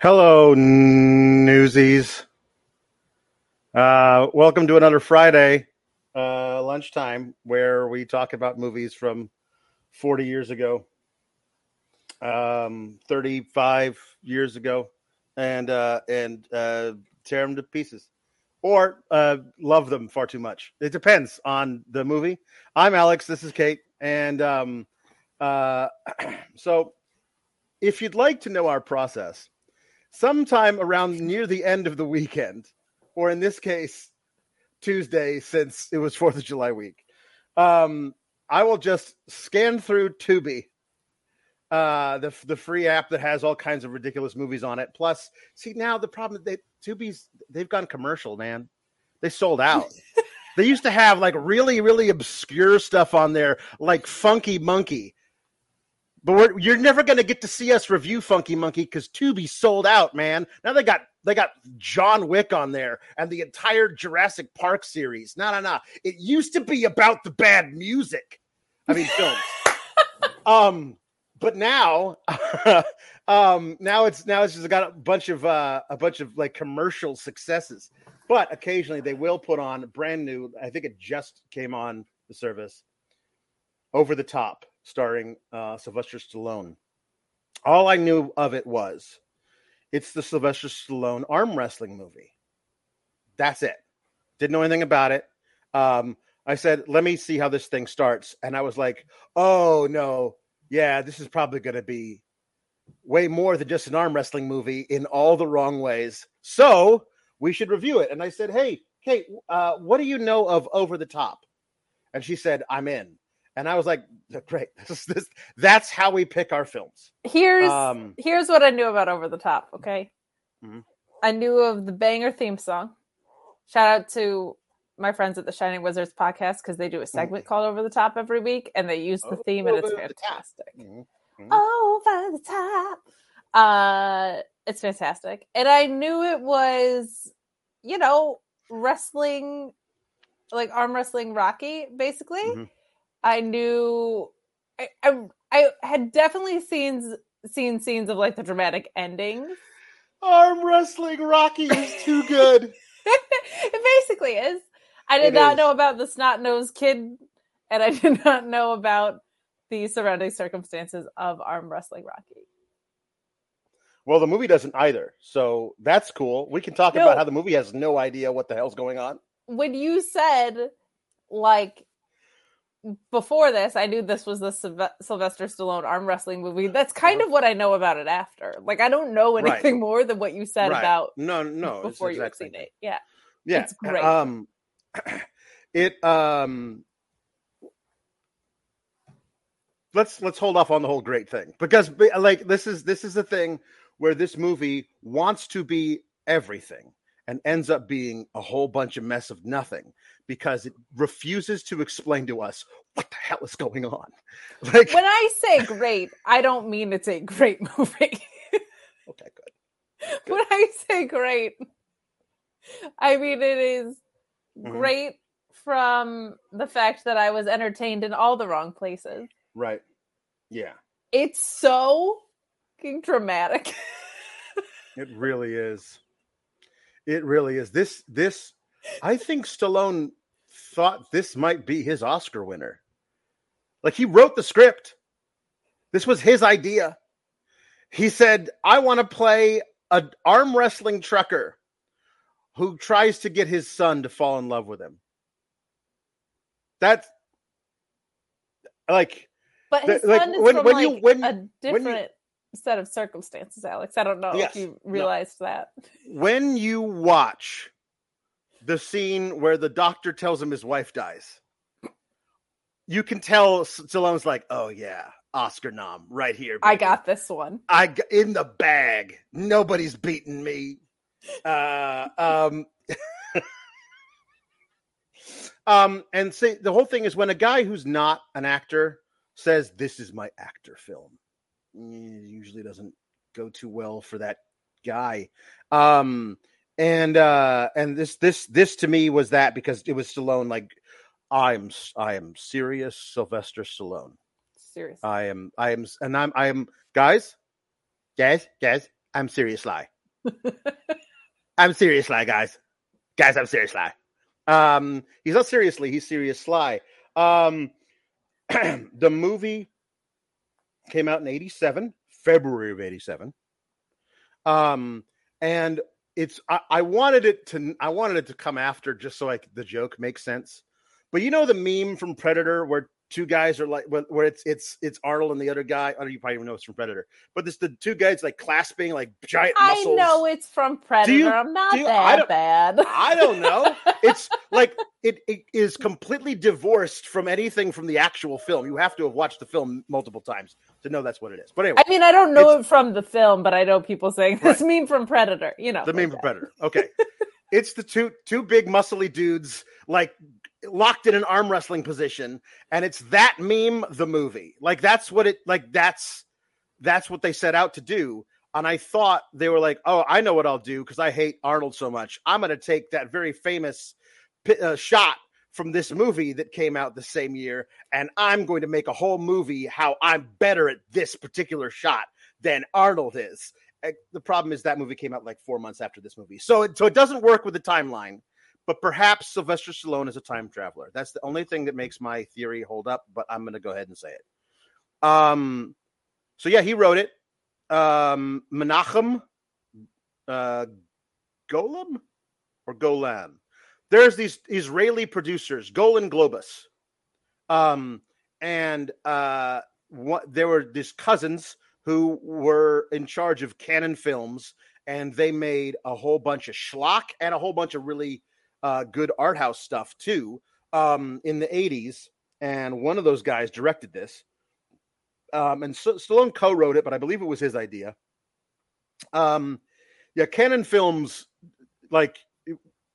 Hello, newsies. Uh, welcome to another Friday uh, lunchtime where we talk about movies from 40 years ago, um, 35 years ago, and uh, and uh, tear them to pieces, or uh, love them far too much. It depends on the movie. I'm Alex. This is Kate, and um, uh, so if you'd like to know our process, sometime around near the end of the weekend, or in this case, Tuesday, since it was Fourth of July week, um, I will just scan through Tubi, uh, the the free app that has all kinds of ridiculous movies on it. Plus, see now the problem they Tubi's they've gone commercial, man. They sold out. they used to have like really really obscure stuff on there, like Funky Monkey. But we're, you're never going to get to see us review Funky Monkey because Tubi sold out, man. Now they got they got John Wick on there and the entire Jurassic Park series. No, no, no. It used to be about the bad music. I mean, films. um, but now, um, now it's now it's just got a bunch of uh, a bunch of like commercial successes. But occasionally they will put on brand new. I think it just came on the service. Over the top, starring uh, Sylvester Stallone. All I knew of it was it's the Sylvester Stallone arm wrestling movie. That's it. Didn't know anything about it. Um, I said, let me see how this thing starts. And I was like, oh, no. Yeah, this is probably going to be way more than just an arm wrestling movie in all the wrong ways. So we should review it. And I said, hey, Kate, uh, what do you know of Over the Top? And she said, I'm in. And I was like, great. This, this, that's how we pick our films. Here's um, here's what I knew about Over the Top. Okay, mm-hmm. I knew of the banger theme song. Shout out to my friends at the Shining Wizards podcast because they do a segment mm-hmm. called Over the Top every week, and they use the oh, theme, and it's fantastic. Mm-hmm. Over the top. Uh, it's fantastic, and I knew it was, you know, wrestling, like arm wrestling Rocky, basically Mm-hmm. I knew I, I, I had definitely seen seen scenes of like the dramatic endings. Arm wrestling Rocky is too good. it basically is. I did It not is. know about the snot nosed kid, and I did not know about the surrounding circumstances of arm wrestling Rocky. Well, the movie doesn't either. So that's cool. We can talk No. about how the movie has no idea what the hell's going on. When you said like before this, I knew this was the Sylve- Sylvester Stallone arm wrestling movie. That's kind of what I know about it after. Like I don't know Uh-huh. Right. anything more than what you said Right. about No, no, before you had exactly seen it. Yeah. Yeah, It's great. Um, it um, let's let's hold off on the whole great thing because like this is this is the thing where this movie wants to be everything and ends up being a whole bunch of mess of nothing because it refuses to explain to us what the hell is going on. Like, When I say great, I don't mean it's a great movie. okay, good. when I say great, I mean it is Mhm. great from the fact that I was entertained in all the wrong places. Right. Yeah, It's so fucking dramatic. it really is. It really is. This this I think Stallone thought this might be his Oscar winner. Like he wrote the script. This was his idea. He said, "I want to play an arm wrestling trucker who tries to get his son to fall in love with him." That's like But his like, son is when- from when like you- when- a different set of circumstances, Alex. I don't know Yes. if you No. realized that. when you watch the scene where the doctor tells him his wife dies, you can tell Stallone's like, "Oh yeah, Oscar nom right here." I got this one. I got in the bag. Nobody's beating me. Uh, um, um, and see, the whole thing is when a guy who's not an actor says, "This is my actor film," usually doesn't go too well for that guy. Um, and uh, and this this this to me was that because it was Stallone. Like, I'm I am serious, Sylvester Stallone. Serious. I am I am and I'm I am guys, guys, guys. I'm serious Sly. I'm serious Sly, guys. Guys, I'm serious Sly. Um, he's not seriously, he's serious Sly. Um, the movie came out in 87, February of 87. Um, and it's I, I, wanted it to I wanted it to come after just so like the joke makes sense. But you know the meme from Predator where two guys are like where it's it's it's Arnold and the other guy. I don't you probably even know it's from Predator, but this the two guys like clasping like giant muscles. I know it's from Predator. You, I'm not you, that bad. I don't know. It's like it, it is completely divorced from anything from the actual film. You have to have watched the film multiple times to know that's what it is. But anyway, I mean, I don't know it from the film, but I know people saying this right. meme from Predator. You know, the meme from Predator. Okay. it's the two two big muscly dudes like locked in an arm wrestling position and it's that meme the movie. Like that's what it like that's that's what they set out to do. And i thought they were like oh i know what i'll do because i hate arnold so much. I'm going to take that very famous uh, shot from this movie that came out the same year and i'm going to make a whole movie how i'm better at this particular shot than arnold is. The problem is that movie came out like four months after this movie. So it, so it doesn't work with the timeline but perhaps Sylvester Stallone is a time traveler. That's the only thing that makes my theory hold up, but I'm going to go ahead and say it. Um, so yeah, he wrote it. Um, Menachem uh, Golem or Golan. There's these Israeli producers, Golan Globus. Um, and uh, what, there were these cousins who were in charge of Cannon Films, and they made a whole bunch of schlock and a whole bunch of really uh, good art house stuff too um, in the 80s. And one of those guys directed this. Um, and S- Stallone co wrote it, but I believe it was his idea. Um, yeah, Cannon Films, like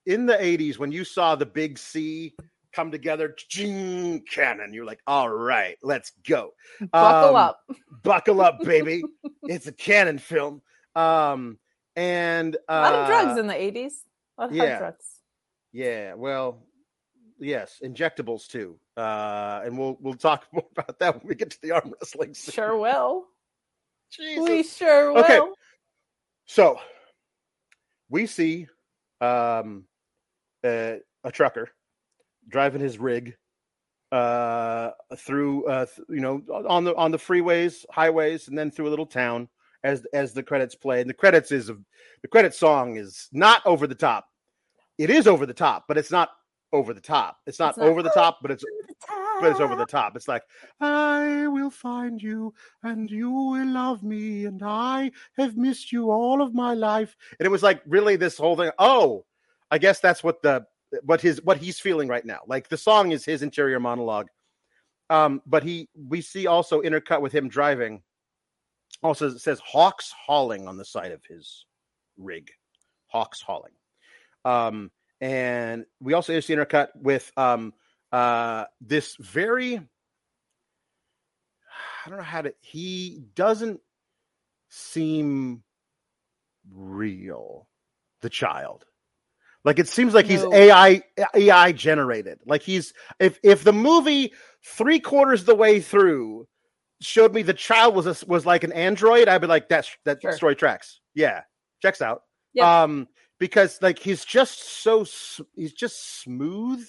in the 80s, when you saw the big C come together, ching, Cannon, you're like, all right, let's go. Buckle um, up. Buckle up, baby. it's a Cannon film. Um, and uh, a lot of drugs uh, in the 80s. A lot of yeah. drugs. Yeah, well, yes, injectables too. Uh, and we'll we'll talk more about that when we get to the arm wrestling. Scene. Sure will. Jesus. We sure will. Okay. So we see um, uh, a trucker driving his rig uh, through uh, th- you know on the on the freeways, highways, and then through a little town as as the credits play. And the credits is the credit song is not over the top it is over the top, but it's not over the top. It's not, it's not over the top, but it's but it's over the top. It's like I will find you and you will love me and I have missed you all of my life. And it was like really this whole thing. Oh, I guess that's what the what his what he's feeling right now. Like the song is his interior monologue. Um, but he we see also intercut with him driving. Also it says Hawks hauling on the side of his rig. Hawks hauling. Um, and we also see intercut with um, uh, this very, I don't know how to, he doesn't seem real, the child. Like it seems like no. he's AI AI generated. Like he's if if the movie three quarters of the way through showed me the child was a, was like an android, I'd be like, that's that sure. story tracks. Yeah, checks out. Yep. Um, because like he's just so he's just smooth.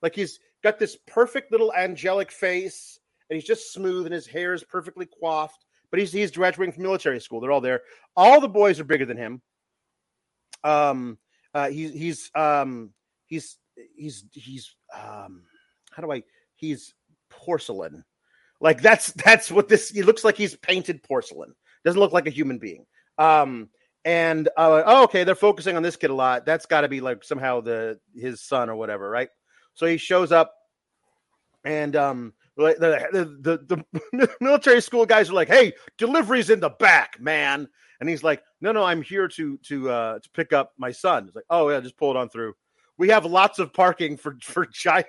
Like he's got this perfect little angelic face and he's just smooth and his hair is perfectly coiffed but he's he's graduating from military school. They're all there. All the boys are bigger than him. Um uh he's he's um he's he's he's um how do i he's porcelain. Like that's that's what this he looks like he's painted porcelain. Doesn't look like a human being. Um and uh, oh, okay, they're focusing on this kid a lot. That's got to be like somehow the his son or whatever, right? So he shows up, and um, the the, the, the military school guys are like, "Hey, delivery's in the back, man," and he's like, "No, no, I'm here to to uh to pick up my son." He's like, "Oh yeah, just pull it on through. We have lots of parking for for giant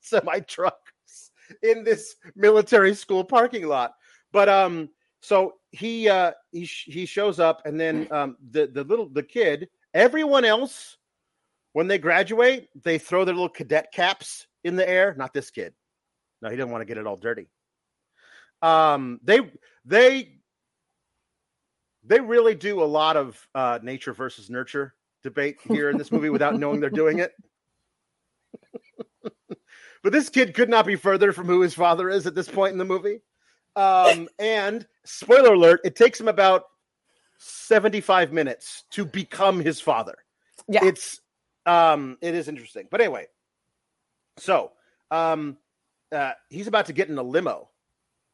semi trucks in this military school parking lot." But um, so he uh he he shows up and then mm. um the the little the kid everyone else when they graduate they throw their little cadet caps in the air not this kid no he didn't want to get it all dirty um they they they really do a lot of uh, nature versus nurture debate here in this movie without knowing they're doing it. but this kid could not be further from who his father is at this point in the movie. Um, and spoiler alert, it takes him about 75 minutes to become his father. Yeah. It's um it is interesting. But anyway, so um uh he's about to get in a limo.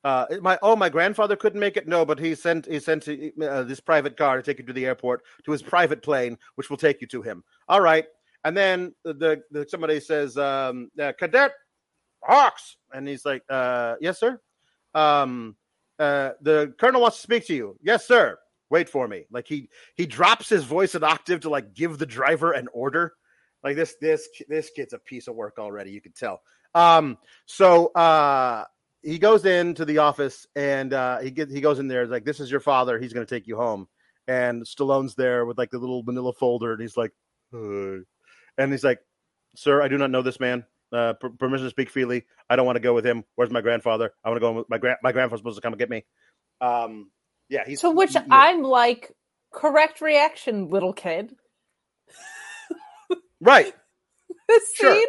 Uh my oh my grandfather couldn't make it. No, but he sent he sent uh, this private car to take you to the airport to his private plane which will take you to him. All right. And then the, the somebody says um uh, cadet Hawks and he's like uh yes sir. Um uh the colonel wants to speak to you. Yes sir. Wait for me. Like he he drops his voice an octave to like give the driver an order. Like this this this kid's a piece of work already you can tell. Um so uh he goes into the office and uh he gets he goes in there like this is your father. He's going to take you home. And stallone's there with like the little manila folder and he's like Hey. and he's like sir i do not know this man uh per- permission to speak freely i don't want to go with him where's my grandfather i want to go with my grand my grandfather's supposed to come and get me um yeah, he's to which yeah. I'm like, correct reaction, little kid. right. This Sure. scene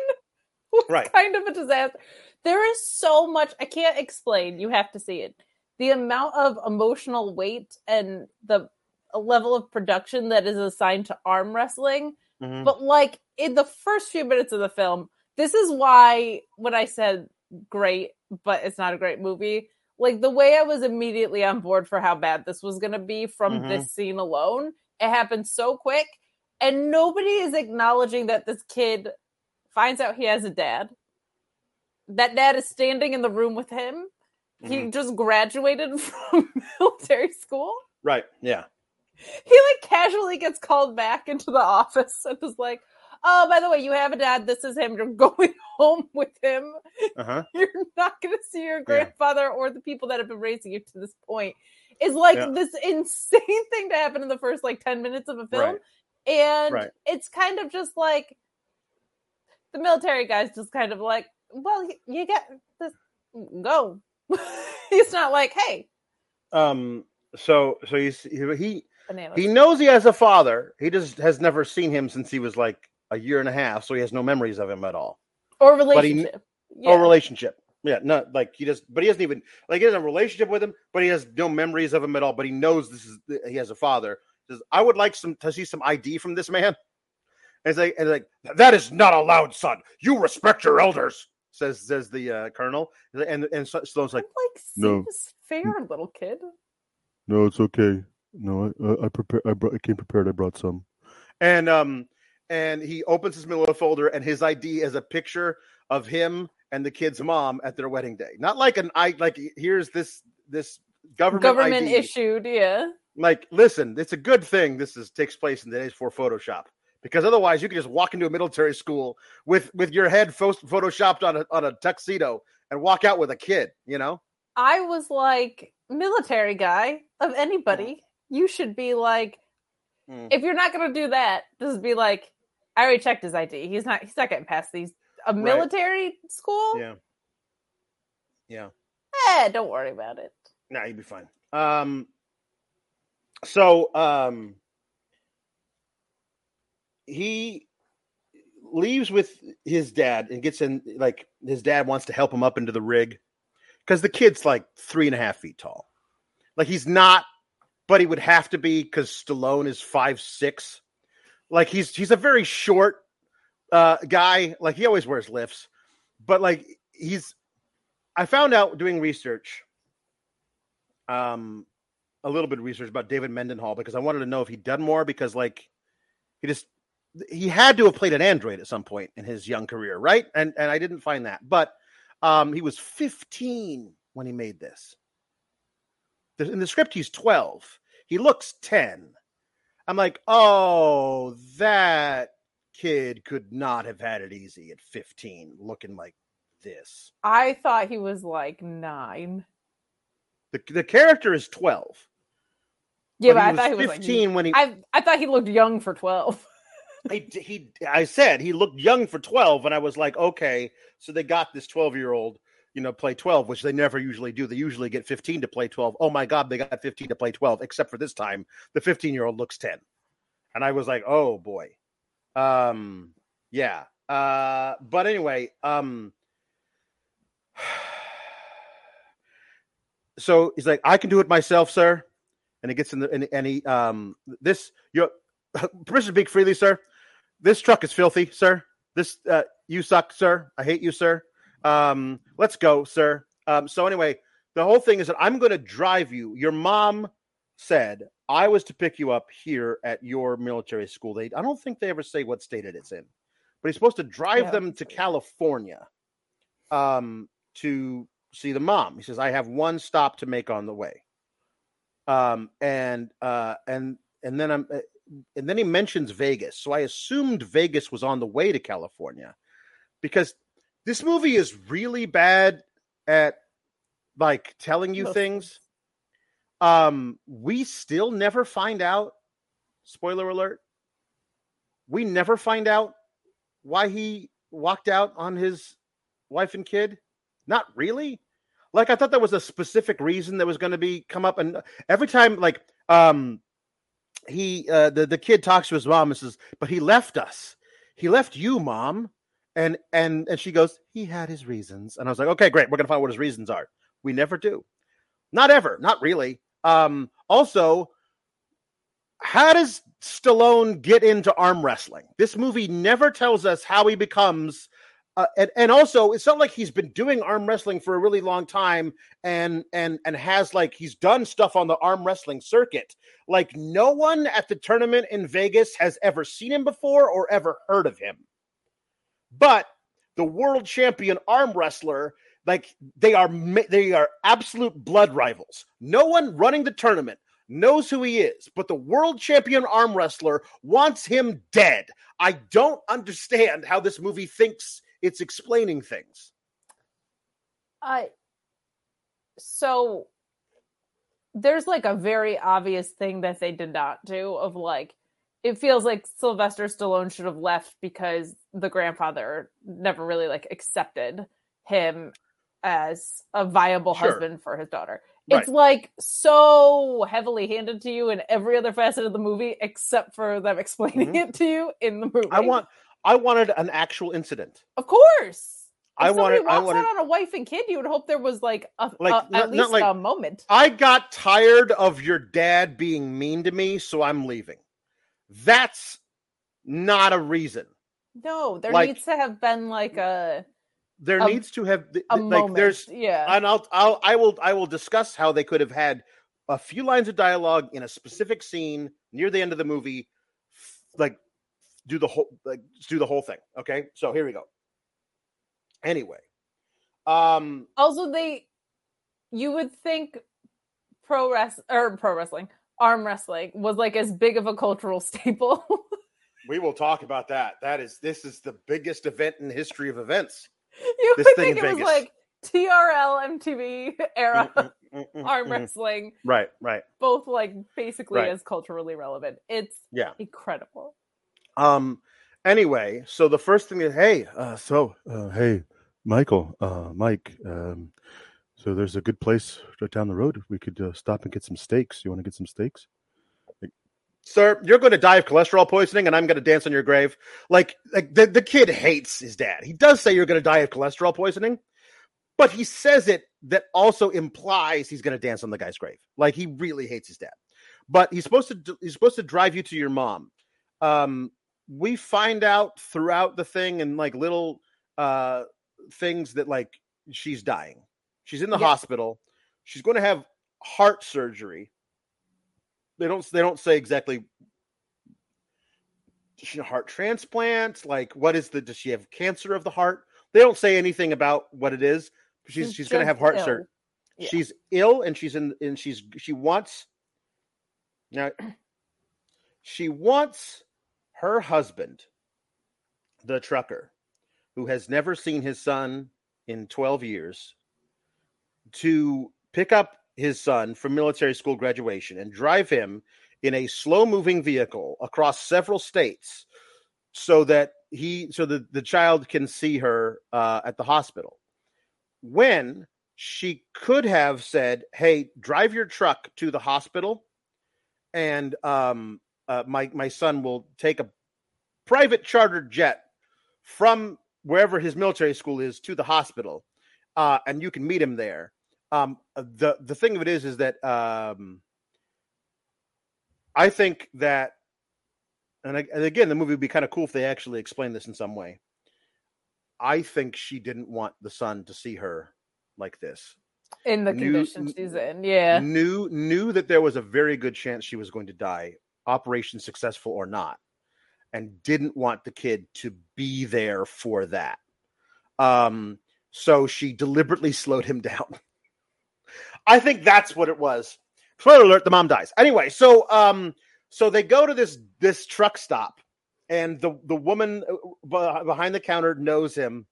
was Right. kind of a disaster. There is so much I can't explain. You have to see it. The amount of emotional weight and the level of production that is assigned to arm wrestling. Mhm. But like in the first few minutes of the film, this is why when I said great, but it's not a great movie. Like the way I was immediately on board for how bad this was going to be from Mhm. this scene alone, it happened so quick, and nobody is acknowledging that this kid finds out he has a dad. That dad is standing in the room with him. He Mhm. just graduated from military school. Right. Yeah. He like casually gets called back into the office and is like, "Oh, by the way, you have a dad. This is him. You're going home with him. Uh huh. You're not going to see your grandfather or the people that have been raising you to this point." Is like Yeah. this insane thing to happen in the first like ten minutes of a film, Right. and Right. it's kind of just like the military guys just kind of like, "Well, you get this. Go." He's not like, "Hey, Um. So so he's he he bananas." he knows he has a father. He just has never seen him since he was like a year and a half, so he has no memories of him at all. or he- relationship. Or relationship. Yeah, not like he just, but he doesn't even like he has a relationship with him, but he has no memories of him at all. But he knows this is he has a father. Says, I would like some to see some ID from this man. And it's like, and it's like that is not allowed, son. You respect your elders, says says the uh, colonel. And and so- Stallone's like, like No. seems fair, little kid. No, it's okay. No, I I, I prepare. I brought. I came prepared. I brought some. and um and he opens his manila folder and his id is a picture of him and the kid's mom at their wedding day not like an i like here's this this government Government ID. issued, yeah. like listen it's a good thing this is takes place in the days before photoshop because otherwise you could just walk into a military school with with your head pho- photoshopped on a on a tuxedo and walk out with a kid you know I was like, military guy of anybody, you should be like, Mm. if you're not gonna do that, just be like, I already checked his ID. He's not. He's not getting past these. A Right. military school? yeah yeah Eh, don't worry about it. Nah, you'd be fine. Um, so um, he leaves with his dad and gets in. Like his dad wants to help him up into the rig because the kid's like three and a half feet tall. Like he's not, but he would have to be because Stallone is five six. Like he's he's a very short uh guy. Like he always wears lifts, but like he's. I found out doing research um a little bit of research about David Mendenhall because I wanted to know if he'd done more because like he just he had to have played an android at some point in his young career, right? And and I didn't find that. But um he was 15 when he made this. In the script he's 12. He looks 10. I'm like, "Oh, that kid could not have had it easy at 15 looking like this." I thought he was like nine. The the character is 12. Yeah, but but, I thought he was 15 like. when he I I thought he looked young for twelve. he, he I said he looked young for 12 and I was like okay so they got this 12 year old you know, play 12, which they never usually do. They usually get 15 to play 12. Oh my God, they got 15 to play 12, except for this time, the 15 year old looks 10. And I was like, oh boy. Um, yeah. Uh, but anyway, um, so he's like, I can do it myself, sir. And he gets in the, and, and he, um, this, your permission to speak freely, sir. This truck is filthy, sir. This, uh, you suck, sir. I hate you, sir. Um, let's go, sir. Um, so anyway, the whole thing is that I'm going to drive you. Your mom said I was to pick you up here at your military school. They, I don't think they ever say what state it's in, but he's supposed to drive Yeah. them to California, um, to see the mom. He says I have one stop to make on the way. Um, and uh, and and then I'm, uh, and then he mentions Vegas. So I assumed Vegas was on the way to California because this movie is really bad at like telling you things. Um, we still never find out. Spoiler alert. We never find out why he walked out on his wife and kid. Not really. Like I thought there was a specific reason that was going to be come up, and every time, like, um, he uh, the the kid talks to his mom and says, "But he left us. He left you, mom." And and and she goes, "He had his reasons." And I was like, "Okay, great. We're gonna find out what his reasons are." We never do. Not ever. Not really. Um. Also, how does Stallone get into arm wrestling? This movie never tells us how he becomes. Uh, and, and also, it's not like he's been doing arm wrestling for a really long time, and and and has like he's done stuff on the arm wrestling circuit. Like no one at the tournament in Vegas has ever seen him before or ever heard of him. But the world champion arm wrestler, like they are they are absolute blood rivals. No one running the tournament knows who he is, but the world champion arm wrestler wants him dead. I don't understand how this movie thinks it's explaining things. I so there's like a very obvious thing that they did not do of like it feels like Sylvester Stallone should have left because the grandfather never really like accepted him as a viable Sure. husband for his daughter. Right. It's like so heavily handed to you in every other facet of the movie except for them explaining it to you in the movie. Mm-hmm. I want I wanted an actual incident. Of course. I If somebody wanted I walks wanted out on a wife and kid, you would hope there was like a, Like, a- not at least like- a moment. I got tired of your dad being mean to me, so I'm leaving. That's not a reason. No, there like- needs to have been like a There A- needs to have th- moment. like there's yeah. and I'll I'll I will I will discuss how they could have had a few lines of dialogue in a specific scene near the end of the movie, like do the whole like do the whole thing. Okay, so here we go. Anyway, um, also, they you would think pro wrest or pro wrestling, arm wrestling was like as big of a cultural staple. we will talk about that. That is this is the biggest event in the history of events. you This would thing think in it was like TRL MTV era Mm, mm, mm, arm mm. wrestling, Right, right. both like basically Right. as culturally relevant. It's Yeah. incredible. Um. Anyway, so the first thing is, hey, Uh, so, uh, hey, Michael, uh, Mike, um, so there's a good place right down the road. We could uh, stop and get some steaks. You want to get some steaks? sir, you're going to die of cholesterol poisoning, and I'm going to dance on your grave. Like, like the the kid hates his dad. He does say you're going to die of cholesterol poisoning, but he says it that also implies he's going to dance on the guy's grave. Like he really hates his dad. But he's supposed to he's supposed to drive you to your mom. Um, we find out throughout the thing and like little uh things that like she's dying. She's in the Yeah. hospital. She's going to have heart surgery. They don't they don't say exactly does she heart transplant? Like what is the does she have cancer of the heart? They don't say anything about what it is. She's she's, going to have heart surgery. Yeah. She's ill and she's in and she's she wants now she wants her husband the trucker who has never seen his son in 12 years to pick up his son from military school graduation and drive him in a slow moving vehicle across several states so that he so that the child can see her uh, at the hospital when she could have said, "Hey, drive your truck to the hospital, and um, uh, my my son will take a private chartered jet from wherever his military school is to the hospital, uh, and you can meet him there." Um, the the thing of it is, is that um, I think that, and, I, and again, the movie would be kind of cool if they actually explained this in some way. I think she didn't want the son to see her like this. In the Knew- condition she's in. Yeah. Knew knew that there was a very good chance she was going to die, operation successful or not, and didn't want the kid to be there for that. Um, so she deliberately slowed him down. I think that's what it was. Spoiler alert: the mom dies. Anyway, so um, so they go to this this truck stop, and the the woman uh, behind the counter knows him.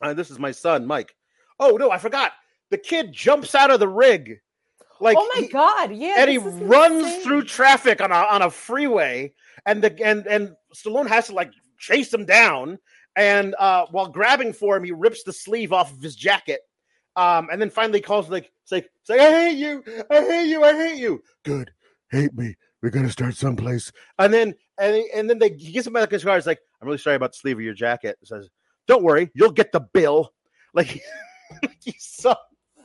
Uh, this is my son, Mike. Oh no, I forgot. The kid jumps out of the rig, like oh my he- god, yeah. and he runs insane. through traffic on a on a freeway, and the and and Stallone has to like chase him down, and uh, while grabbing for him, he rips the sleeve off of his jacket, um, and then finally calls like it's like it's like I hate you, I hate you, I hate you. Good. Hate me. We're gonna start someplace. And then and he- and then they he gets him back his car. He's like, I'm really sorry about the sleeve of your jacket. Says, Don't worry, you'll get the bill. Like, like he's some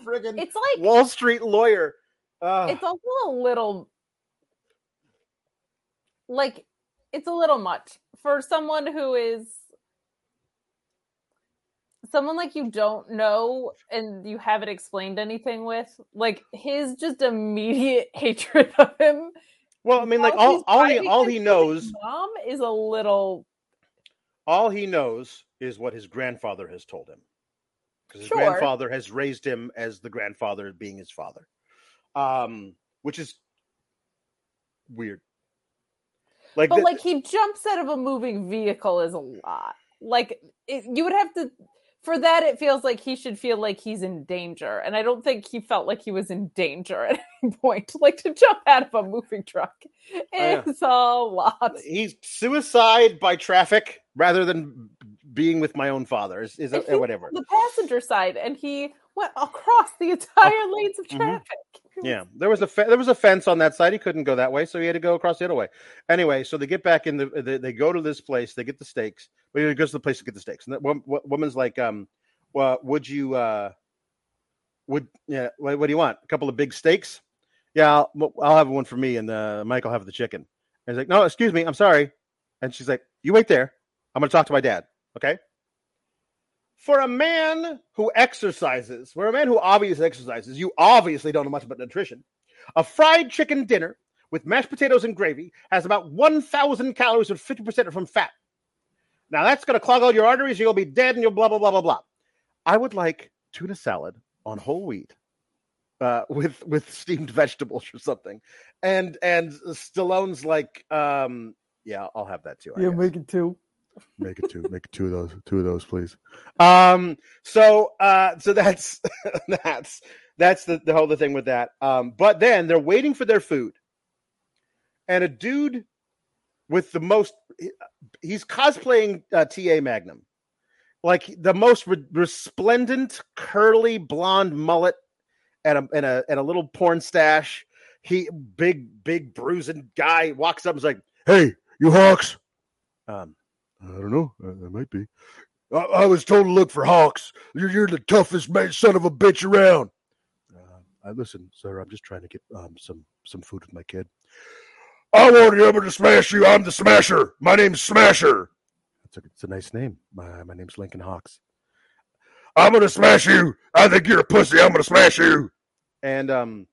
friggin' It's like Wall Street lawyer. Uh, it's also a little like it's a little much for someone who is someone like you don't know and you haven't explained anything with like his just immediate hatred of him. Well, I mean, like all all he all he knows mom is a little all he knows is what his grandfather has told him. Because his Sure. grandfather has raised him as the grandfather being his father. Um which is weird. Like, but the- like he jumps out of a moving vehicle is a lot. Like it, you would have to for that it feels like he should feel like he's in danger and i don't think he felt like he was in danger at any point like to jump out of a moving truck yeah. a lot he's suicide by traffic rather than being with my own father is, is uh, whatever the passenger side and he went across the entire lanes of mhm. traffic was- yeah there was a fe- there was a fence on that side. He couldn't go that way so he had to go across the other way. Anyway so they get back in the they, they go to this place they get the steaks. But he goes to the place to get the steaks. And wo- wo- woman's like um well would you uh would yeah what, what do you want? A couple of big steaks? Yeah i'll, I'll have one for me and uh mike will have the chicken. And he's like no excuse me i'm sorry. And she's like you wait there. I'm gonna talk to my dad. Okay for a man who exercises, for a man who obviously exercises, you obviously don't know much about nutrition. A fried chicken dinner with mashed potatoes and gravy has about 1,000 calories and 50% from fat. Now that's going to clog all your arteries. You'll be dead and you'll blah, blah, blah, blah, blah. I would like tuna salad on whole wheat uh, with with steamed vegetables or something. And and Stallone's like, um, yeah, I'll have that too. I guess. make it too Make it two. Make it two of those. Two of those, please. Um. So, uh, so that's that's that's the the whole the thing with that. Um. But then they're waiting for their food, and a dude with the most he's cosplaying uh, Ta Magnum, like the most re- resplendent curly blonde mullet and a and a and a little porn stash. He big big bruising guy walks up and is like, Hey, you hawks. um, I don't know. Uh, that might be. I, I was told to look for hawks. You're, you're the toughest man, son of a bitch around. Uh, I listen, sir. I'm just trying to get um, some some food with my kid. I want you to smash you. I'm the smasher. My name's Smasher. A, it's a nice name. My my name's Lincoln Hawks. I'm gonna smash you. I think you're a pussy. I'm gonna smash you. and um,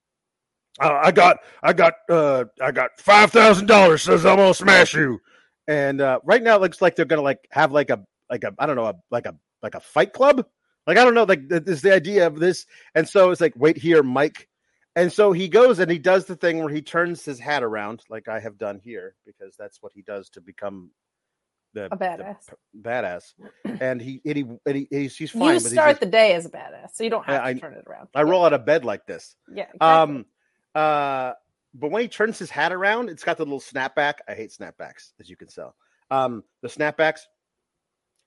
Uh, I got I got uh I got five thousand dollars. Says I'm gonna smash you. And uh, right now it looks like they're gonna like have like a like a I don't know a like a like a fight club. Like I don't know, like this is the idea of this, and so it's like wait here, Mike, and so he goes and he does the thing where he turns his hat around, like I have done here, because that's what he does to become the a badass the badass, and he and he, and he he's, he's fine. you start just- the day as a badass so you don't have Yeah, to I- turn it around I roll out of bed like this. yeah exactly. Um, uh, but when he turns his hat around, it's got the little snapback. I hate snapbacks, as you can tell. Um, the snapbacks.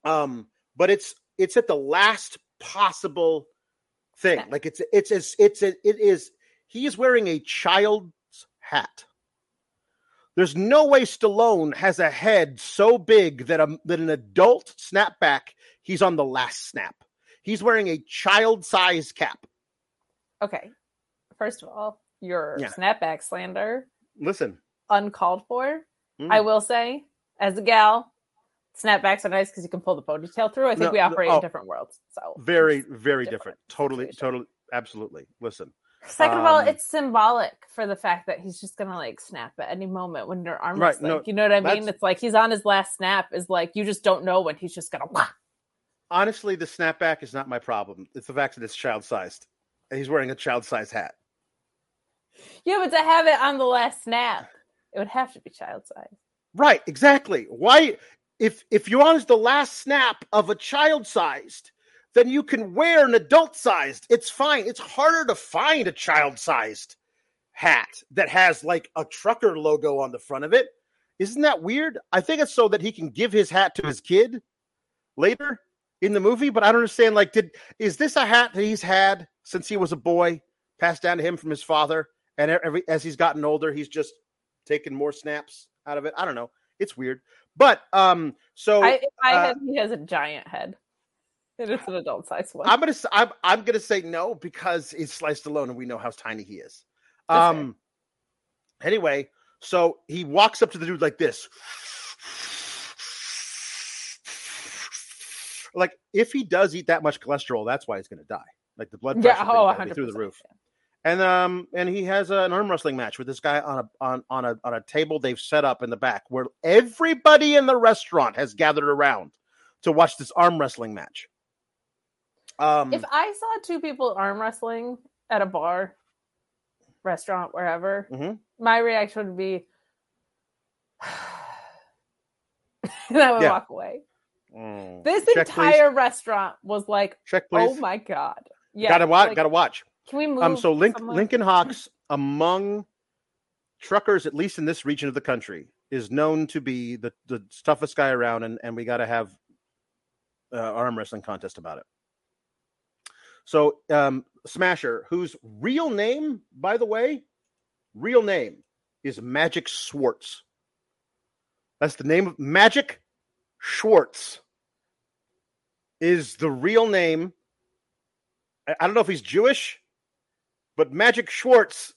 Um, but it's it's at the last possible thing. Like it's it's it's it's a, it is. He is wearing a child's hat. There's no way Stallone has a head so big that a that an adult snapback. He's on the last snap. He's wearing a child size cap. Okay. First of all, your Yeah. snapback slander Listen, uncalled for. Mm. I will say, as a gal, snapbacks are nice because you can pull the ponytail through. I think No, we no, operate oh. in different worlds. So very very different. different Totally, situation. totally, absolutely. Listen, Second of all, Um, it's symbolic for the fact that he's just gonna like snap at any moment when you're arm Right, like, no, you know what I mean? It's like he's on his last snap. Is like you just don't know when he's just gonna. Wah! honestly, the snapback is not my problem. It's the fact that it's child-sized. He's wearing a child-sized hat. Yeah, but to have it on the last snap, it would have to be child size. Right, exactly. Why if if you're on the last snap of a child sized, then you can wear an adult sized. It's fine. It's harder to find a child sized hat that has like a trucker logo on the front of it. Isn't that weird? I think it's so that he can give his hat to his kid later in the movie, but I don't understand like did is this a hat that he's had since he was a boy, passed down to him from his father, and every as he's gotten older, he's just taken more snaps out of it. I don't know. It's weird. But um so I, I uh, he has a giant head. It is an adult size one. I'm gonna I'm I'm gonna say no because it's Sly Stallone and we know how tiny he is. That's Um anyway, so he walks up to the dude like this. Like if he does eat that much cholesterol, that's why he's gonna die. Like the blood pressure yeah, oh, gotta be 100 through the roof. And um and he has an arm wrestling match with this guy on a on on a on a table they've set up in the back where everybody in the restaurant has gathered around to watch this arm wrestling match. Um If I saw two people arm wrestling at a bar, restaurant, wherever, Mhm. my reaction would be, and I would Yeah. walk away. mm, This check, please. entire restaurant was like, check please. "Oh my god!" Yeah, gotta watch. like, gotta watch. Can we move? Um, so Link? Lincoln Hawks among truckers, at least in this region of the country, is known to be the, the toughest guy around, and, and we got to have uh, arm wrestling contest about it. So um, Smasher, whose real name, by the way, real name is Magic Schwartz. That's the name of Magic Schwartz. Is the real name I I don't know if he's Jewish, but Magic Schwartz.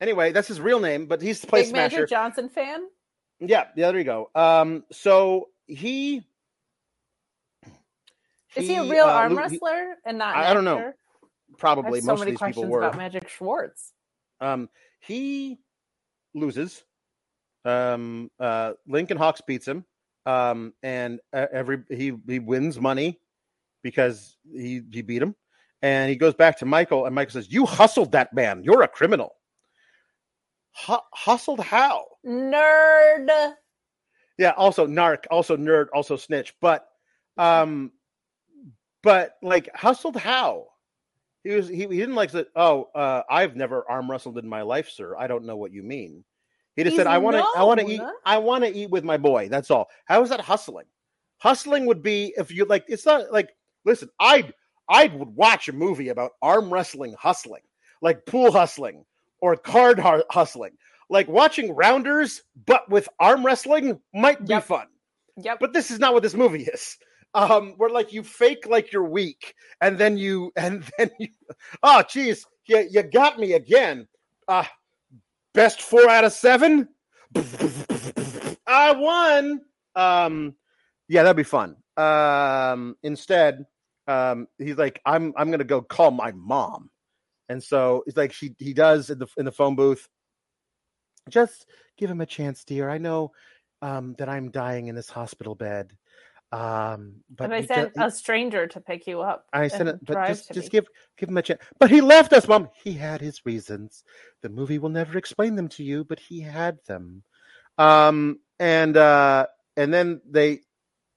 Anyway, that's his real name, but he's the place Big smasher. Magic Johnson fan. yeah, yeah, there you go. Um, so he Is he, a real uh, arm lo- he- wrestler and not? I- I don't know. probably so most many of these people were. about Magic Schwartz. Um, he loses. Um, uh, Lincoln Hawks beats him. Um, and uh, every he he wins money because he he beat him. And he goes back to Michael, and Michael says, "You hustled that man. You're a criminal." Hu- hustled how? Nerd. Yeah, also narc, also nerd, also snitch. But um but like hustled how? He was he, he didn't like say, oh, uh, I've never arm wrestled in my life, sir. I don't know what you mean. He just He's said, I want to I want to eat. I want to eat with my boy. That's all. How is that hustling? Hustling would be if you like it's not like listen, I'd I would watch a movie about arm wrestling hustling, like pool hustling or card hustling. Like watching rounders, but with arm wrestling might be Yep. fun. Yep. But this is not what this movie is. Um, where like you fake like you're weak, and then you and then you, oh geez, you you got me again. Uh best four out of seven. I won. Um, yeah, that'd be fun. Um, instead, um, he's like, I'm I'm gonna go call my mom, and so it's like he he does in the in the phone booth. Just give him a chance, dear. I know um, that I'm dying in this hospital bed. Um, but But I sent a stranger to pick you up. I sent it, but just just give give him a chance. But he left us, mom. He had his reasons. The movie will never explain them to you, but he had them. Um, and uh, and then they,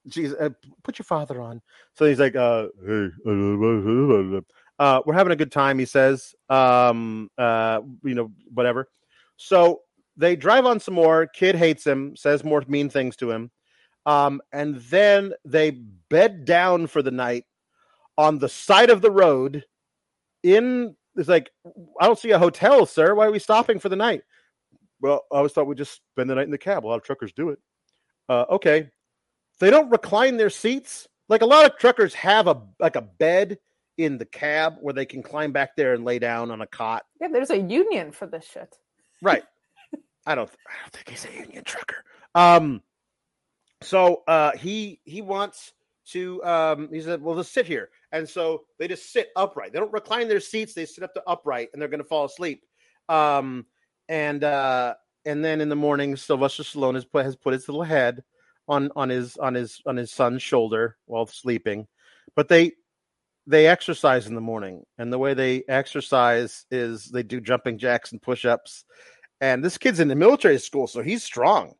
geez, uh, put your father on. So he's like, uh, hey, uh, we're having a good time. He says, um, uh, you know, whatever. So they drive on some more. Kid hates him, says more mean things to him. Um, and then they bed down for the night on the side of the road in it's like I don't see a hotel, sir. Why are we stopping for the night? Well, I always thought we'd just spend the night in the cab. A lot of truckers do it. Uh, okay. They don't recline their seats. Like a lot of truckers have a like a bed in the cab where they can climb back there and lay down on a cot. Yeah, there's a union for this shit. Right. I don't I don't think he's a union trucker. Um so uh he he wants to um he said, Well, just sit here. And so they just sit upright. They don't recline their seats, they sit up to upright and they're gonna fall asleep. Um and uh and then in the morning Sylvester Stallone has put has put his little head on on his on his on his son's shoulder while sleeping. But they they exercise in the morning and the way they exercise is they do jumping jacks and push-ups. And this kid's in the military school so he's strong.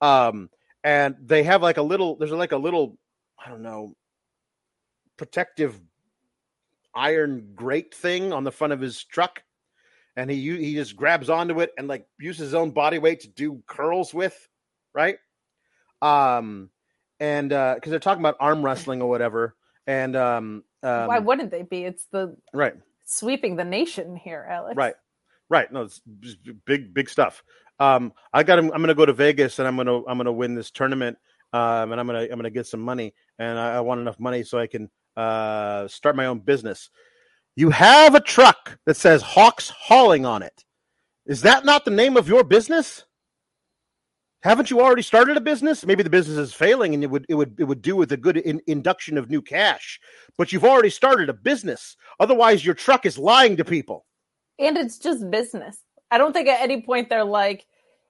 Um and they have like a little there's like a little i don't know protective iron grate thing on the front of his truck. And he he just grabs onto it and like uses his own body weight to do curls with right um and uh because they're talking about arm wrestling or whatever and um, um Why wouldn't they be? It's the right. sweeping the nation here, Alex. right. Right. No it's big big stuff. Um i got i'm gonna go to vegas and i'm gonna i'm gonna win this tournament um and i'm gonna i'm gonna get some money and i, I want enough money so i can uh start my own business. You have a truck that says hawks hauling on it. Is that not the name of your business haven't you already started a business maybe the business is failing and it would it would it would do with a good in, induction of new cash but you've already started a business otherwise your truck is lying to people And it's just business. I don't think at any point they're like,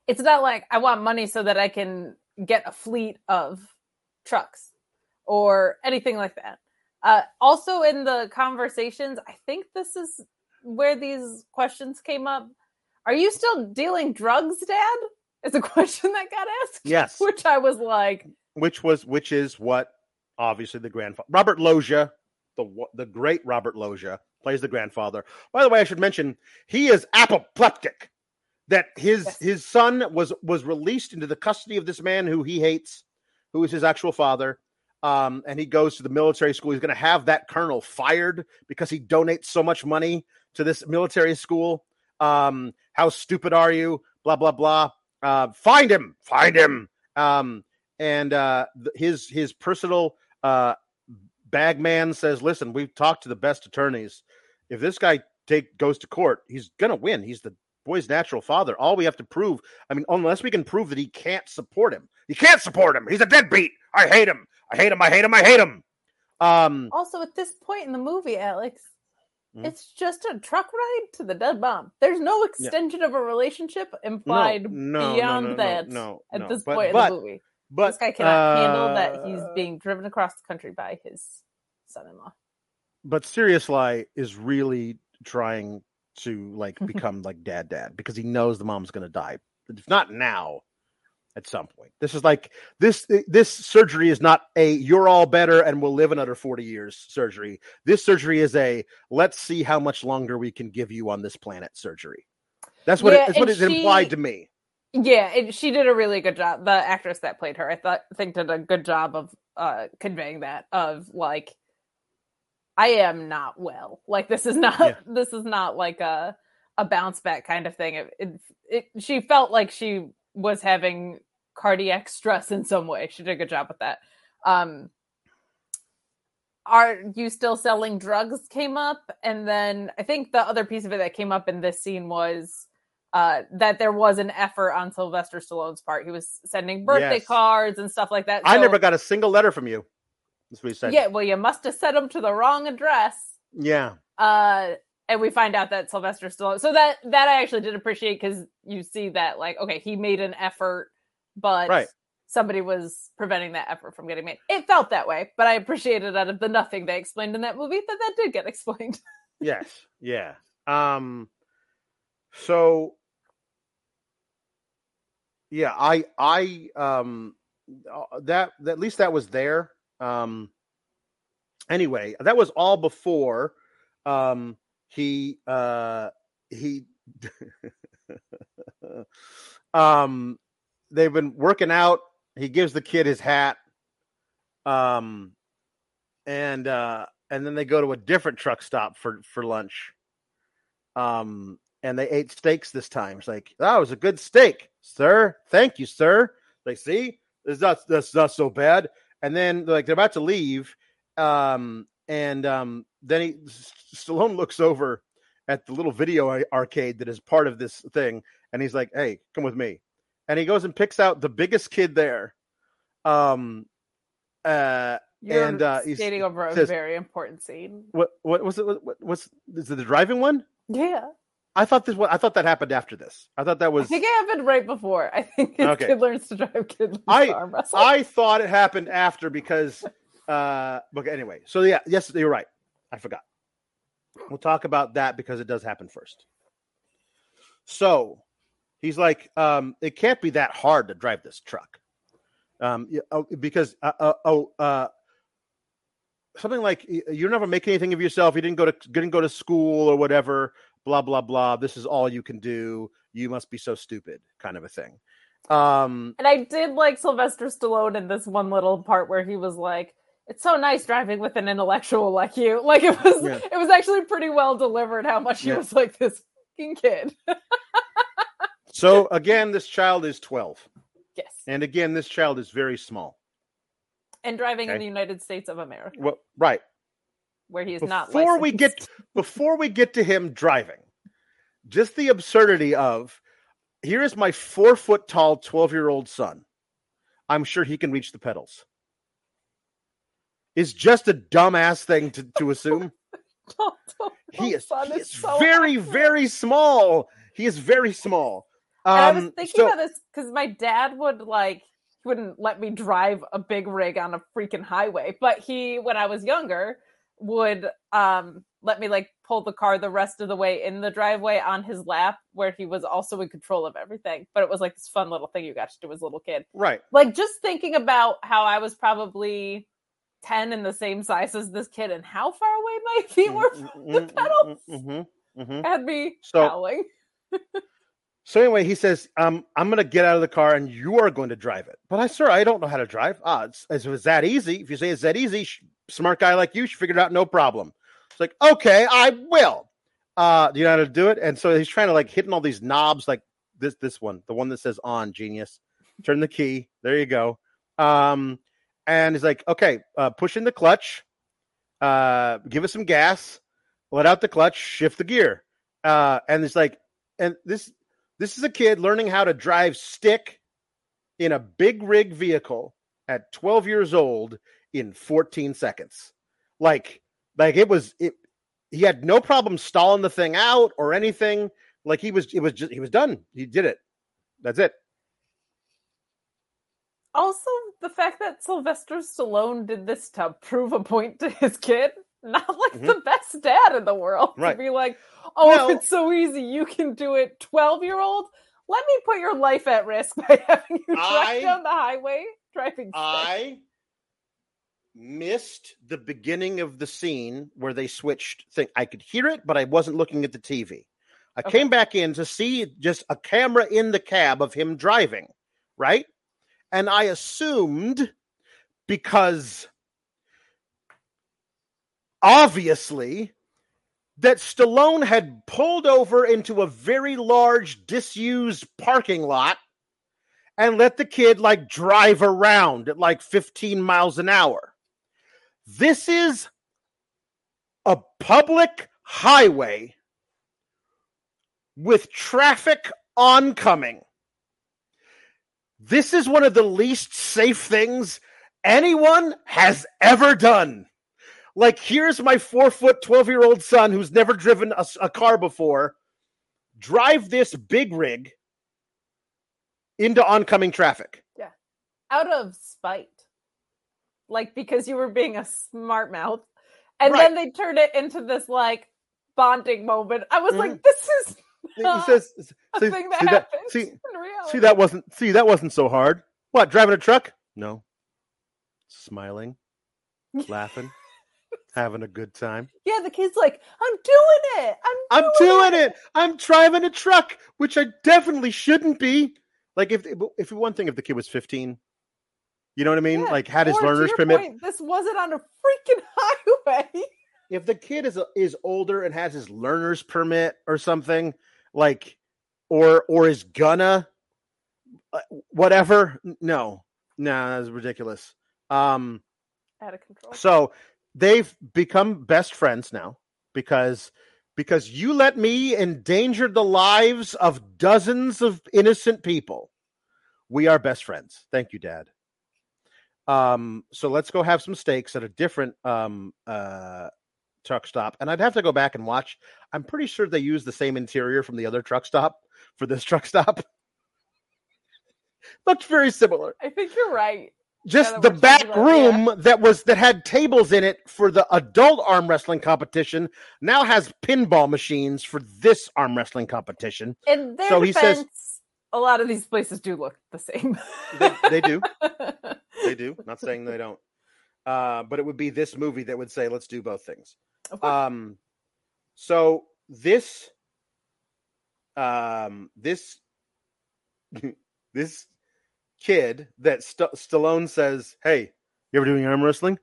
it's not like I want money so that I can get a fleet of trucks or anything like that. Uh, also, in the conversations, I think this is where these questions came up. Are you still dealing drugs, Dad? Is a question that got asked. Yes. Which I was like, which was which is what obviously the grandfather Robert Loggia, the the great Robert Loggia plays the grandfather. By the way, I should mention he is apoplectic. That his Yes. his son was was released into the custody of this man who he hates, who is his actual father. Um, and he goes to the military school. He's going to have that colonel fired because he donates so much money to this military school. Um, how stupid are you? Blah blah blah. Uh, find him, find him. Um, and uh, his his personal uh, bagman says, "Listen, we've talked to the best attorneys. If this guy take goes to court, he's gonna win. He's the boy's natural father. All we have to prove, I mean, unless we can prove that he can't support him, he can't support him. He's a deadbeat. I hate him. I hate him. I hate him. I hate him. Um, also at this point in the movie, Alex, Mhm. it's just a truck ride to the dead bomb. There's no extension of a relationship implied no, no, beyond no, that no, at this But- point but- in the movie. but this guy cannot handle that he's uh, being driven across the country by his son-in-law. but Serious Lie is really trying to like become like dad dad because he knows the mom's gonna die. If not now, at some point. This is like this this surgery is not a you're all better and we'll live another 40 years surgery. This surgery is a let's see how much longer we can give you on this planet surgery. That's what Yeah, it, that's what it implied to me. Yeah, it, she did a really good job. The actress that played her, I thought, think did a good job of uh conveying that of like, I am not well. Like this is not Yeah. this is not like a a bounce back kind of thing. It, it, it she felt like she was having cardiac stress in some way. She did a good job with that. Um, are you still selling drugs came up and then i think the other piece of it that came up in this scene was uh, that there was an effort on sylvester stallone's part he was sending birthday Yes. cards and stuff like that I never got a single letter from you. That's what he said. yeah well you must have sent them to the wrong address Yeah. uh and we find out that sylvester stallone so that that i actually did appreciate because you see that like okay he made an effort but Right. somebody was preventing that effort from getting made it felt that way but i appreciated out of the nothing they explained in that movie that that did get explained Yes. Yeah. Um so yeah, I I um uh, that, that at least that was there. Um anyway, that was all before um he uh he um they've been working out. He gives the kid his hat. Um and uh and then they go to a different truck stop for for lunch. Um, and they ate steaks this time. It's like that was a good steak, sir. Thank you, sir. They see, it's not that's not so bad. And then like they're about to leave, um, and um, then he Stallone looks over at the little video arcade that is part of this thing, and he's like, "Hey, come with me." And he goes and picks out the biggest kid there. Um, uh, You're and uh, he's- skating over a says- very important scene. what what was it? What, what was is it the driving one? Yeah, I thought this. I thought that happened after this. I thought that was. I think it happened right before. I think Okay. kid learns to drive. Kid learns I- arm wrestle. I thought it happened after because. uh But anyway, so yeah, yes, you're right. I forgot. We'll talk about that because it does happen first. So he's like, um, it can't be that hard to drive this truck, um, oh, because uh, uh, oh, uh, something like you never make anything of yourself. You didn't go to didn't go to school or whatever. Blah blah blah. This is all you can do. You must be so stupid, kind of a thing. Um, And I did like Sylvester Stallone in this one little part where he was like, "It's so nice driving with an intellectual like you." Like it was, Yeah. it was actually pretty well delivered. How much he Yeah. was like this fucking kid. so again, this child is twelve. yes, And again, this child is very small. and driving in the United States of America, Well, right. where he is not. Before we get before we get to him driving, just the absurdity of here is my four foot tall twelve year old son. I'm sure he can reach the pedals. Is just a dumbass thing to, to assume. He is, Son he is is so very, accurate. very small. He is very small. And I was Um, thinking so- about this because my dad would like he wouldn't let me drive a big rig on a freaking highway, but he when I was younger would um let me like pull the car the rest of the way in the driveway on his lap where he was also in control of everything. But it was like this fun little thing you got to do as a little kid. right. Like just thinking about how I was probably 10 and the same size as this kid and how far away my feet were from the pedals Mhm, mm-hmm. had me So- howling. So anyway, he says, um, "I'm going to get out of the car, and you are going to drive it." But I, sir, I don't know how to drive. Ah, it's, it's, it's that easy. If you say it's that easy, sh- smart guy like you should figure it out, no problem. It's like, okay, I will. Uh, do you know how to do it? And so he's trying to like hitting all these knobs, like this, this one, the one that says on. Genius. Turn the key. There you go. Um, and he's like, okay, uh, push in the clutch. Uh, give us some gas. Let out the clutch. Shift the gear. Uh, and it's like, and this this is a kid learning how to drive stick in a big rig vehicle at 12 years old in 14 seconds. Like, like it was it. He had no problem stalling the thing out or anything. Like he was, it was just he was done. He did it. That's it. Also, the fact that Sylvester Stallone did this to prove a point to his kid, not like Mhm. the best dad in the world. Right. To be like, oh, Well- if it's so easy, you can do it. 12 year old, let me put your life at risk by having you drive I- down the highway driving. I missed the beginning of the scene where they switched thing. I could hear it, but I wasn't looking at the TV. I Okay. came back in to see just a camera in the cab of him driving, right? And I assumed because obviously that Stallone had pulled over into a very large disused parking lot and let the kid like drive around at like 15 miles an hour. This is a public highway with traffic oncoming. This is one of the least safe things anyone has ever done. Like, here's my four foot, 12 year old son who's never driven a car before. Drive this big rig into oncoming traffic. Yeah. Out of spite. Like, because you were being a smart mouth. And Right. then they turned it into this, like, bonding moment. I was Mhm. like, this is He says, see, thing that see that, see, see that wasn't see that wasn't so hard. What driving a truck? No, smiling, laughing, having a good time. Yeah, the kid's like, I'm doing it. I'm I'm doing it. I'm driving a truck, which I definitely shouldn't be. Like if if one thing, if the kid was 15, You know what I mean? Yeah, Like had his learner's permit. point, this wasn't on a freaking highway. If the kid is is older and has his learner's permit or something, like, or or is gonna, uh, whatever. No, no, that's ridiculous. Um, Out of control. so they've become best friends now because because you let me endanger the lives of dozens of innocent people. We are best friends. Thank you, Dad. Um, so let's go have some steaks at a different um uh truck stop. And I'd have to go back and watch. I'm pretty sure they use the same interior from the other truck stop for this truck stop. Looks very similar I think you're right. just that the back about, yeah. room that was that had tables in it for the adult arm wrestling competition now has pinball machines for this arm wrestling competition. And So he says- a lot of these places do look the same. They, they do, they do. Not saying they don't, uh, but it would be this movie that would say, "Let's do both things." Um, so this, um, this, this kid that St- Stallone says, "Hey, you ever doing arm wrestling?"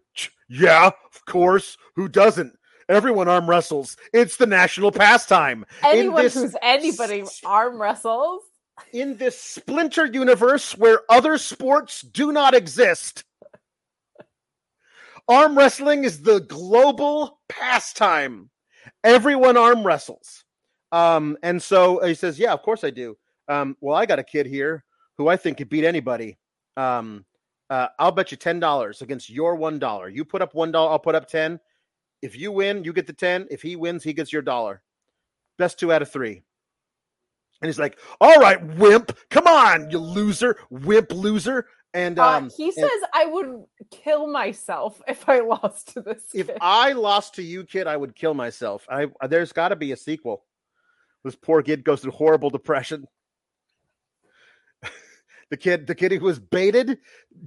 Yeah, of course. Who doesn't? Everyone arm wrestles. It's the national pastime. Anyone this who's anybody arm wrestles. In this splinter universe where other sports do not exist, arm wrestling is the global pastime. Everyone arm wrestles. Um, and so he says, Yeah, of course I do. Um, well, I got a kid here who I think could beat anybody. Um, uh, I'll bet you ten dollars against your one dollar. You put up one dollar, I'll put up ten. If you win, you get the ten. If he wins, he gets your dollar. Best two out of three. And he's like, "All right, wimp, come on, you loser, wimp loser." And Uh, um, he and- says I would kill myself if I lost to this. if kid. I lost to you, kid, I would kill myself. I there's got to be a sequel. This poor kid goes through horrible depression. the kid, the kid who was baited,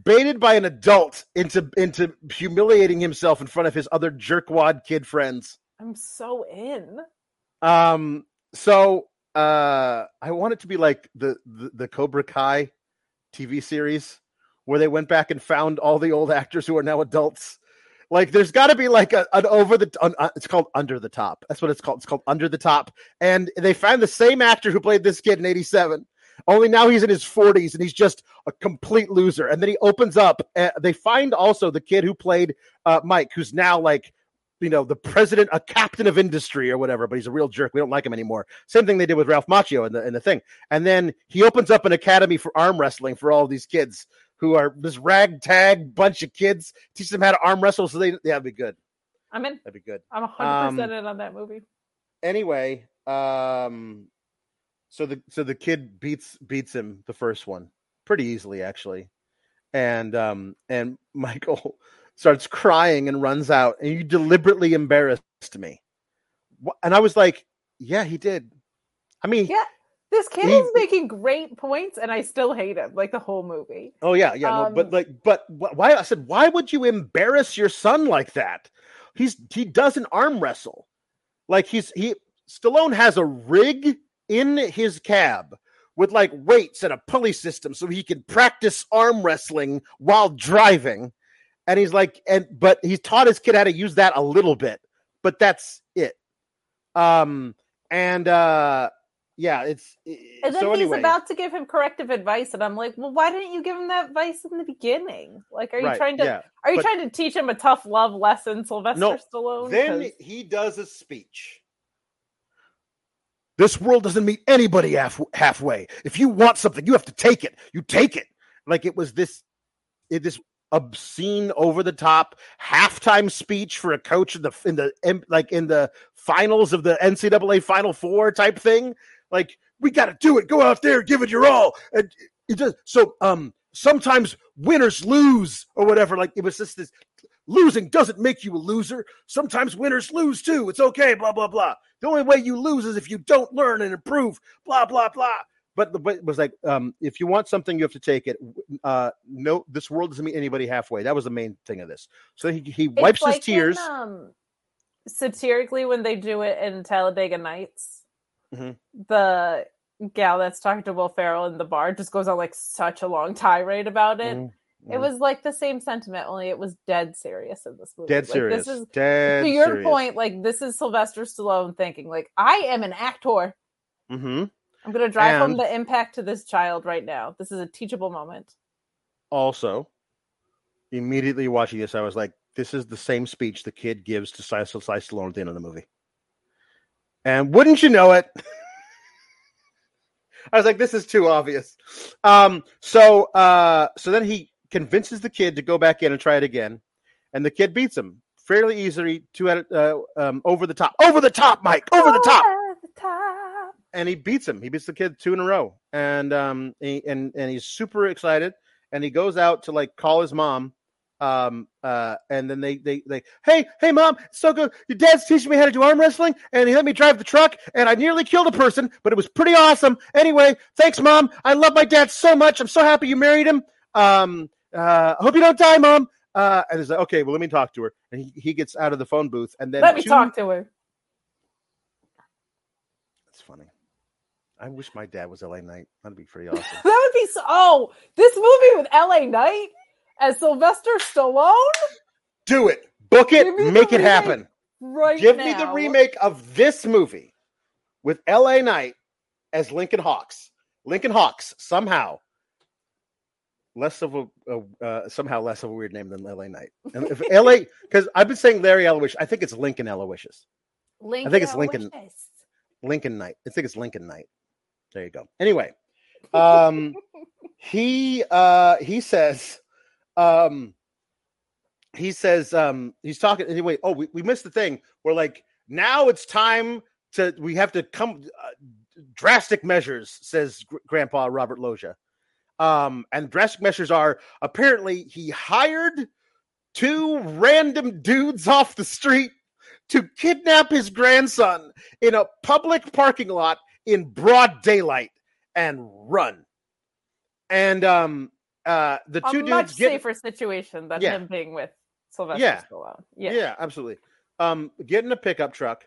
baited by an adult into into humiliating himself in front of his other jerkwad kid friends. I'm so in. Um, so uh, I want it to be like the, the the Cobra Kai TV series where they went back and found all the old actors who are now adults. Like, there's got to be like a, an over the. Uh, it's called Under the Top. That's what it's called. It's called Under the Top. And they found the same actor who played this kid in '87. Only now he's in his 40s and he's just a complete loser. And then he opens up. Uh, they find also the kid who played uh, Mike, who's now like you know, the president, a captain of industry or whatever, but he's a real jerk. We don't like him anymore. Same thing they did with Ralph Macchio in the in the thing. And then he opens up an academy for arm wrestling for all these kids who are this ragtag bunch of kids. Teach them how to arm wrestle so they yeah, that'd be good. I'm in. That'd be good. I'm 100% Um, in on that movie. Anyway, um so the so the kid beats beats him the first one pretty easily actually. And um and Michael starts crying and runs out and you deliberately embarrassed me. And I was like, yeah, he did. I mean, Yeah. This kid he- is making great points, and I still hate him, like the whole movie. Oh yeah, yeah, no, but Um, like, but why? I said, why would you embarrass your son like that? He's he doesn't arm wrestle, like he's he. Stallone has a rig in his cab with like weights and a pulley system, so he can practice arm wrestling while driving. And he's like, and but he's taught his kid how to use that a little bit, but that's it. Um, and uh, yeah, it's And then so he's anyway. about to give him corrective advice, and I'm like, well, why didn't you give him that advice in the beginning? Like, are you right, trying to yeah. are you but- trying to teach him a tough love lesson, Sylvester No, Stallone? Then 'Cause- he does a speech. This world doesn't meet anybody half, halfway. If you want something, you have to take it. You take it. Like it was this, it, this obscene, over the top halftime speech for a coach in the in the em- like in the finals of the NCAA Final Four type thing. Like We got to do it. Go out there, give it your all. And it does. So, um, sometimes winners lose or whatever. Like it was just this losing doesn't make you a loser. Sometimes winners lose too. It's okay. Blah blah blah. The only way you lose is if you don't learn and improve. Blah blah blah. but the but it was like, um, if you want something, you have to take it. Uh, no, this world doesn't meet anybody halfway. That was the main thing of this. So he he wipes like his tears. In, um, satirically, when they do it in Talladega Nights, Mhm. the gal that's talking to Will Ferrell in the bar just goes on like such a long tirade about it. Mhm. It was like the same sentiment, only it was dead serious in this movie. dead Like, serious. This is dead to your serious. point. Like this is Sylvester Stallone thinking, like I am an actor. Mm-hmm. I'm going to drive home the impact to this child right now. This is a teachable moment. Also, immediately watching this, I was like, "This is the same speech the kid gives to Sylvester Stallone at the end of the movie." And wouldn't you know it? I was like, "This is too obvious." Um, so, uh, so then he convinces the kid to go back in and try it again, and the kid beats him fairly easily. Two at uh, um, over the top, over the top, Mike, over the top. Over the top. and he beats him. He beats the kid two in a row, and um, he, and and he's super excited. And he goes out to like call his mom, um, uh, and then they they they, hey hey mom, it's so good. Your dad's teaching me how to do arm wrestling, and he let me drive the truck, and I nearly killed a person, but it was pretty awesome. Anyway, thanks, mom. I love my dad so much. I'm so happy you married him. Um, uh, I hope you don't die, mom. Uh, and he's like, okay, well, let me talk to her. And he, he gets out of the phone booth, and then Let me two- talk to her. That's funny. I wish my dad was LA Knight. That'd be pretty awesome. That would be so. Oh, this movie with L.A. Knight as Sylvester Stallone. Do it. Book it. Give me the Make it happen. Right Give me the remake of this movie with L.A. Knight as Lincoln Hawks. Lincoln Hawks somehow less of a, a uh, somehow less of a weird name than L.A. Knight. And if L.A. because I've been saying Larry Eloish, I think it's Lincoln Eloishes. Lincoln I think it's Lincoln. Aloysius. Lincoln Knight. I think it's Lincoln Knight. There you go. Anyway, um, he uh, he says, um, he says, um, he's talking anyway. Oh, we, we missed the thing. We're like, now it's time to we have to come uh, drastic measures, says Gr- Grandpa Robert Loggia. Um, and drastic measures are apparently he hired two random dudes off the street to kidnap his grandson in a public parking lot in broad daylight and run. And um uh the A two much dudes get safer situation than Yeah. him being with Sylvester Yeah. Stallone. yeah. Yeah. absolutely. Um get in a pickup truck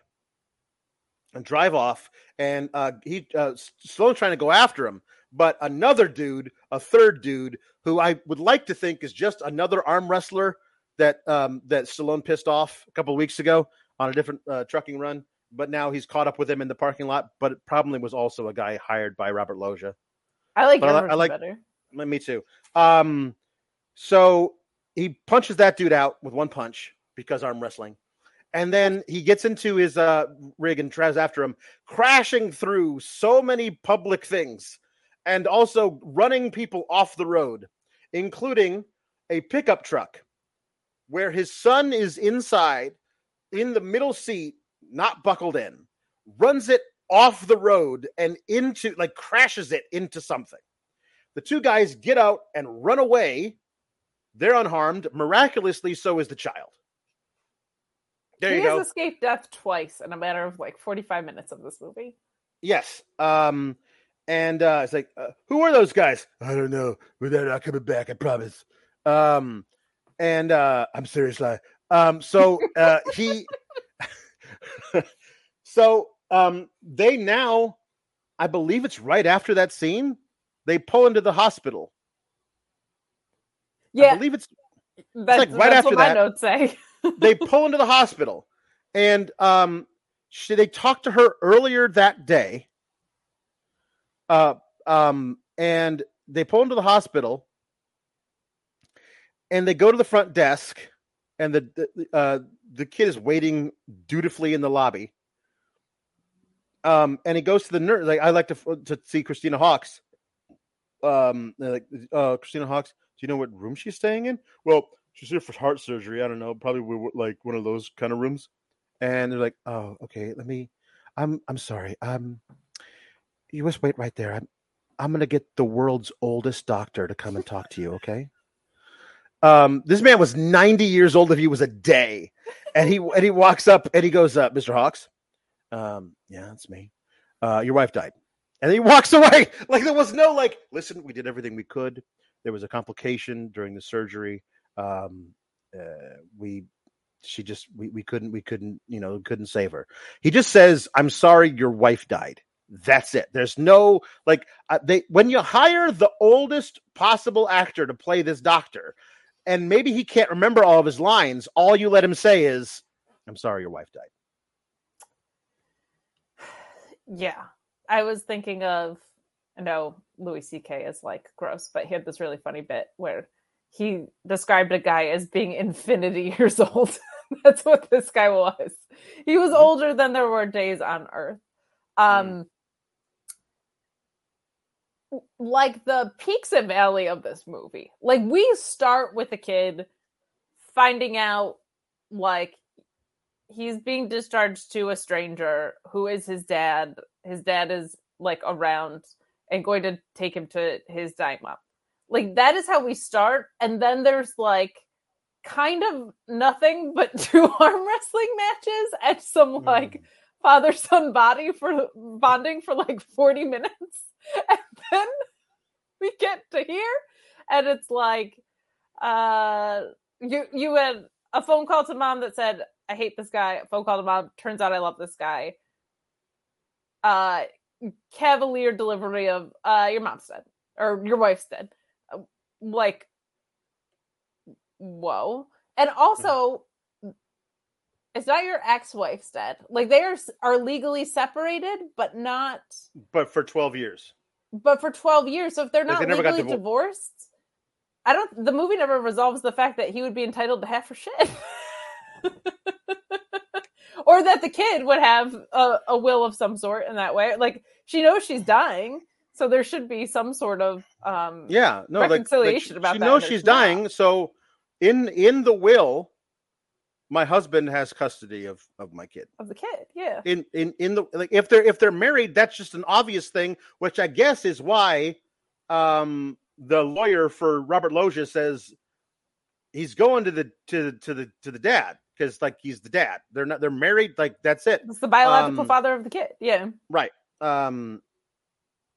and drive off and uh he uh Stallone trying to go after him, but another dude, a third dude who I would like to think is just another arm wrestler that um that Stallone pissed off a couple of weeks ago on a different uh, trucking run, but now he's caught up with him in the parking lot, but it probably was also a guy hired by Robert Loggia. I like I I like- better. Me too. Um, so he punches that dude out with one punch because arm wrestling, and then he gets into his uh, rig and tries after him, crashing through so many public things, and also running people off the road, including a pickup truck where his son is inside in the middle seat, not buckled in, runs it off the road and into like crashes it into something. The two guys get out and run away. They're unharmed. Miraculously, so is the child. There he you go. has escaped death twice in a matter of like 45 minutes of this movie. Yes. Um, and uh, it's like, uh, who are those guys? I don't know, but they're not coming back. I promise. Um, and uh, I'm serious, like um, so uh, he, so um, they now, I believe it's right after that scene, they pull into the hospital. Yeah, I believe it's that's, like right that's after that- notes say. they pull into the hospital and um she, they talked to her earlier that day uh um and they pull into the hospital and they go to the front desk and the, the uh the kid is waiting dutifully in the lobby um and he goes to the nurse like i like to to see christina hawks um like uh christina hawks do you know what room she's staying in well she's here for heart surgery. I don't know, probably we like one of those kind of rooms. And they're like, "Oh, okay. Let me. I'm I'm sorry. Um, you just wait right there. I'm I'm gonna get the world's oldest doctor to come and talk to you. Okay." Um, this man was 90 years old if he was a day, and he and he walks up and he goes, uh, "Mr. Hawks, um, yeah, it's me. Uh, your wife died." And he walks away like there was no like. Listen, we did everything we could. There was a complication during the surgery um uh, we she just we, we couldn't we couldn't you know couldn't save her he just says i'm sorry your wife died That's it. There's no like uh, they when you hire the oldest possible actor to play this doctor, and maybe he can't remember all of his lines. All you let him say is, "I'm sorry, your wife died." Yeah, I was thinking of. I know Louis C.K. is like gross, but he had this really funny bit where he described a guy as being infinity years old. That's what this guy was. He was Mm-hmm. older than there were days on Earth. Um, like the peaks and valley of this movie. Like we start with a kid finding out like he's being discharged to a stranger who is his dad. His dad is like around and going to take him to his dying mom. Like that is how we start, and then there's like kind of nothing but two arm wrestling matches and some like father son body for bonding for like 40 minutes and then we get to here and it's like uh you you had a phone call to mom that said i hate this guy. Phone call to mom turns out i love this guy uh cavalier delivery of uh your mom's dead or your wife's dead. Uh, like whoa. And also it's not your ex-wife's dead? Like they are are legally separated but not But for 12 years, but for 12 years so if they're Like, not they legally divor- divorced i don't the movie never resolves the fact that he would be entitled to half her shit or that the kid would have a, a will of some sort in that way like she knows she's dying so there should be some sort of um yeah, no, like- like, Reconciliation she- about she that, knows she's not. dying. So in in the will, my husband has custody of of my kid. of the kid yeah in in in the like if they're if they're married that's just an obvious thing which i guess is why um the lawyer for robert loggia says he's going to the to to the to the dad because like he's the dad. They're not they're married like that's it. It's the biological Um, father of the kid yeah. right. Um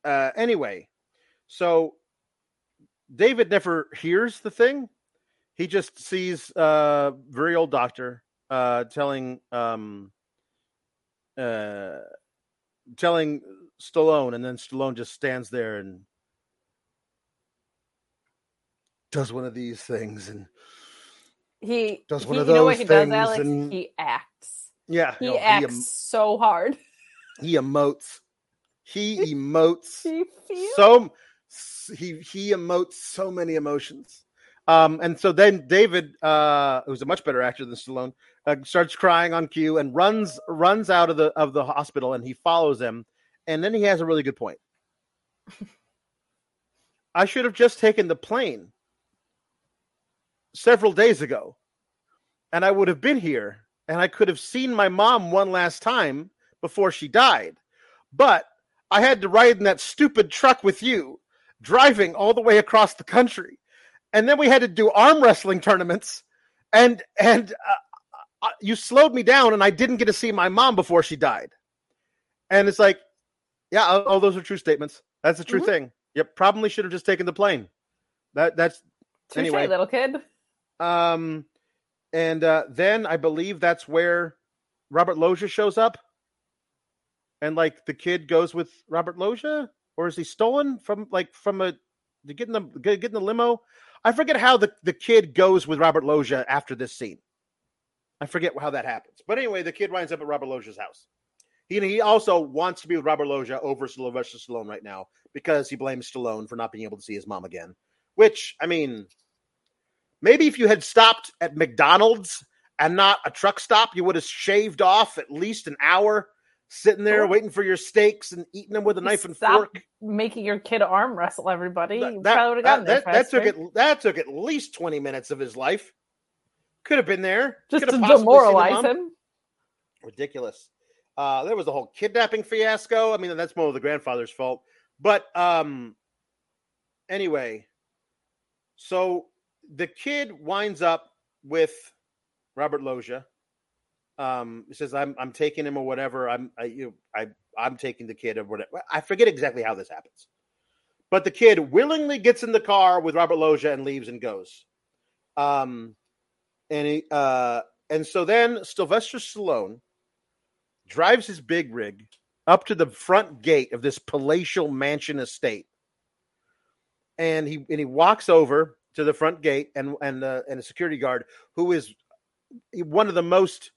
uh anyway so david never hears the thing. He just sees uh very old doctor uh telling um uh telling stallone and then stallone just stands there and does one of these things and he Does one he- of you know what those he does things alex? and- he acts. Yeah. He no, acts em- so hard. he emotes. He emotes he feels so he he emotes so many emotions. Um and so then david uh who's a much better actor than stallone uh, starts crying on cue and runs runs out of the of the hospital and he follows him. And then he has a really good point. I should have just taken the plane several days ago. And i would have been here and i could have seen my mom one last time before she died. But i had to ride in that stupid truck with you driving all the way across the country. And then we had to do arm wrestling tournaments. And and uh, uh, you slowed me down and i didn't get to see my mom before she died. And it's like yeah all, those are true statements. That's a true Mhm. thing. Yep probably should have just taken the plane. That that's Touche, anyway. little kid um and uh then i believe that's where robert loggia shows up. And like the kid goes with robert loggia? Or is he stolen from like from a to get in the get get in the limo? I forget how the the kid goes with robert loggia after this scene. I forget how that happens. But anyway the kid winds up at robert loggia's house. He, he also wants to be with robert loggia over sylvester stallone right now because he blames stallone for not being able to see his mom again. Which i mean maybe if you had stopped at mcdonald's and not a truck stop you would have shaved off at least an hour sitting there Sure. waiting for your steaks and eating them with a knife and fork. making your kid arm wrestle everybody. That, you that- probably would have gotten that- there that took it that took at least 20 minutes of his life. Could have been there. Just Could to demoralize him. Ridiculous. Uh there was a whole kidnapping fiasco. I mean that's more of the grandfather's fault. But um anyway. So the kid winds up with robert loggia um he says i'm i'm taking him or whatever. I'm i you i i'm taking the kid or whatever i forget exactly how this happens. But the kid willingly gets in the car with robert loggia and leaves and goes. Um and he uh and so then sylvester stallone drives his big rig up to the front gate of this palatial mansion estate. And he and he walks over to the front gate and and uh, and a security guard who is one of the most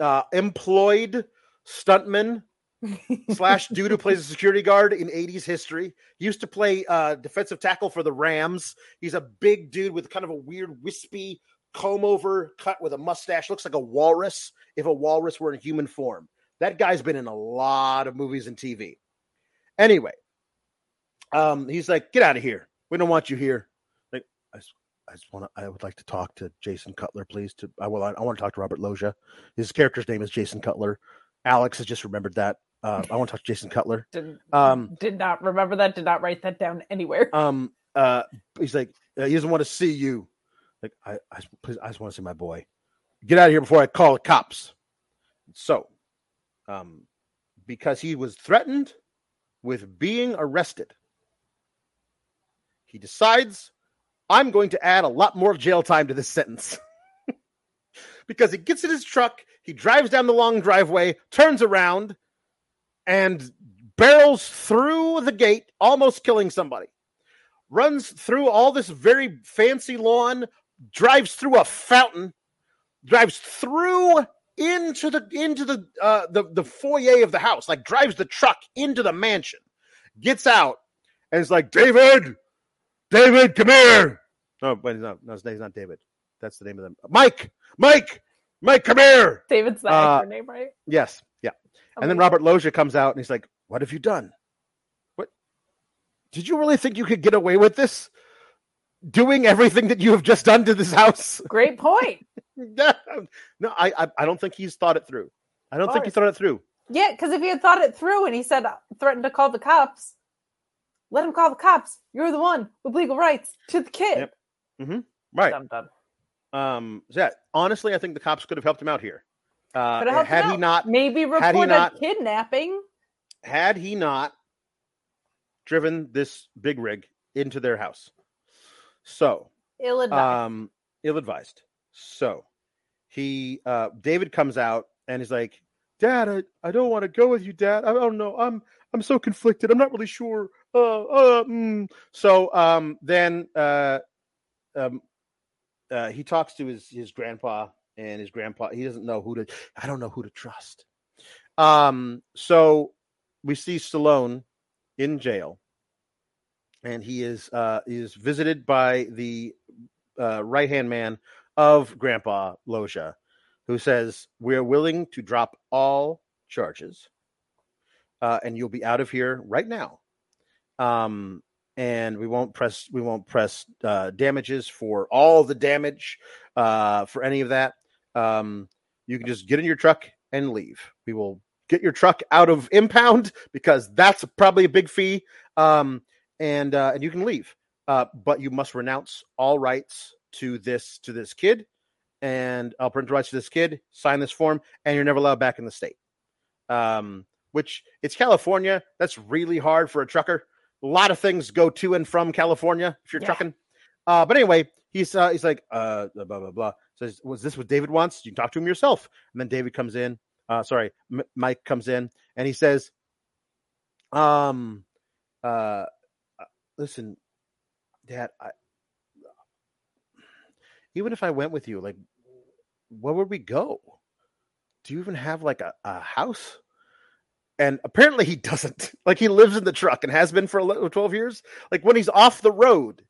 uh, employed stuntmen slash dude who plays a security guard in 80s history. He used to play uh, defensive tackle for the Rams. He's a big dude with kind of a weird, wispy comb over cut with a mustache. Looks like a walrus if a walrus were in human form. That guy's been in a lot of movies and TV. Anyway, um, he's like, get out of here. We don't want you here. I just want to, I would like to talk to Jason Cutler, please. To I will, I, I want to talk to Robert Loggia. His character's name is Jason Cutler. Alex has just remembered that. Uh, I want to talk to Jason Cutler. Did, Um, did not remember that. Did not write that down anywhere. Um, uh, he's like, uh, he doesn't want to see you. Like, I, I, please, I just want to see my boy. Get out of here before I call the cops. So, um, because he was threatened with being arrested, he decides, I'm going to add a lot more of jail time to this sentence. because he gets in his truck, he drives down the long driveway, turns around, and barrels through the gate, almost killing somebody. Runs through all this very fancy lawn, drives through a fountain, drives through into the into the uh the, the foyer of the house, like drives the truck into the mansion, gets out, and is like, David, David, come here. No, but he's not. No, his name's not David. That's the name of them. Mike, Mike, Mike, come here. David's the uh, name, right? Yes, yeah. And then Robert Loggia comes out and he's like, "What have you done? What did you really think you could get away with this? Doing everything that you have just done to this house?" Great point. no, I, I, I don't think he's thought it through. I don't think he thought it through. Yeah, because if he had thought it through and he said uh, threatened to call the cops, let him call the cops. You're the one with legal rights to the kid. Yep. Right. Dum dum. Um. so yeah. Honestly, I think the cops could have helped him out here. Uh, Could have helped had him he not, Maybe had he report a not- kidnapping. had he not driven this big rig into their house. So, Ill advised. um ill advised so he uh david comes out and he's like dad i, I don't want to go with you dad i don't know i'm i'm so conflicted i'm not really sure uh, uh mm. so um then uh um uh he talks to his his grandpa and his grandpa he doesn't know who to i don't know who to trust um so we see stallone in jail and he is uh is visited by the uh, right hand man of Grandpa Loggia, who says, We're willing to drop all charges uh, and you'll be out of here right now. Um, and we won't press we won't press uh, damages for all the damage uh, for any of that. Um, you can just get in your truck and leave. We will get your truck out of impound because that's probably a big fee. Um, and uh, and you can leave uh, but you must renounce all rights to this to this kid and i'll print rights to this kid sign this form and you're never allowed back in the state um, which it's california that's really hard for a trucker a lot of things go to and from california if you're Yeah. trucking. Uh, but anyway he's uh, he's like uh, blah blah blah says was this what david wants? You can talk to him yourself. And then david comes in uh, sorry M- mike comes in and he says um uh listen dad i even if i went with you like where would we go? Do you even have like a, a house and apparently he doesn't like he lives in the truck and has been for 11 12 years like when he's off the road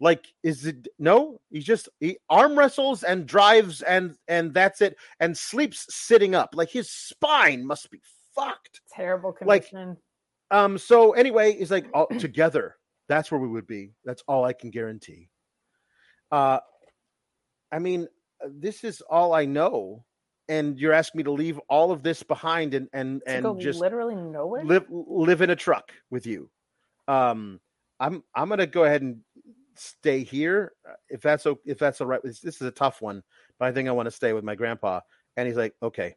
like is it no he just he arm wrestles and drives and and that's it and sleeps sitting up like his spine must be fucked Terrible like- condition. um. So anyway, he's like all together. That's where we would be. That's all I can guarantee. Uh, I mean, uh, this is all I know, and you're asking me to leave all of this behind and and to and just literally nowhere. live live in a truck with you. Um, I'm I'm gonna go ahead and stay here if that's o- if that's all right. This, this is a tough one, but I think I want to stay with my grandpa. And he's like, okay,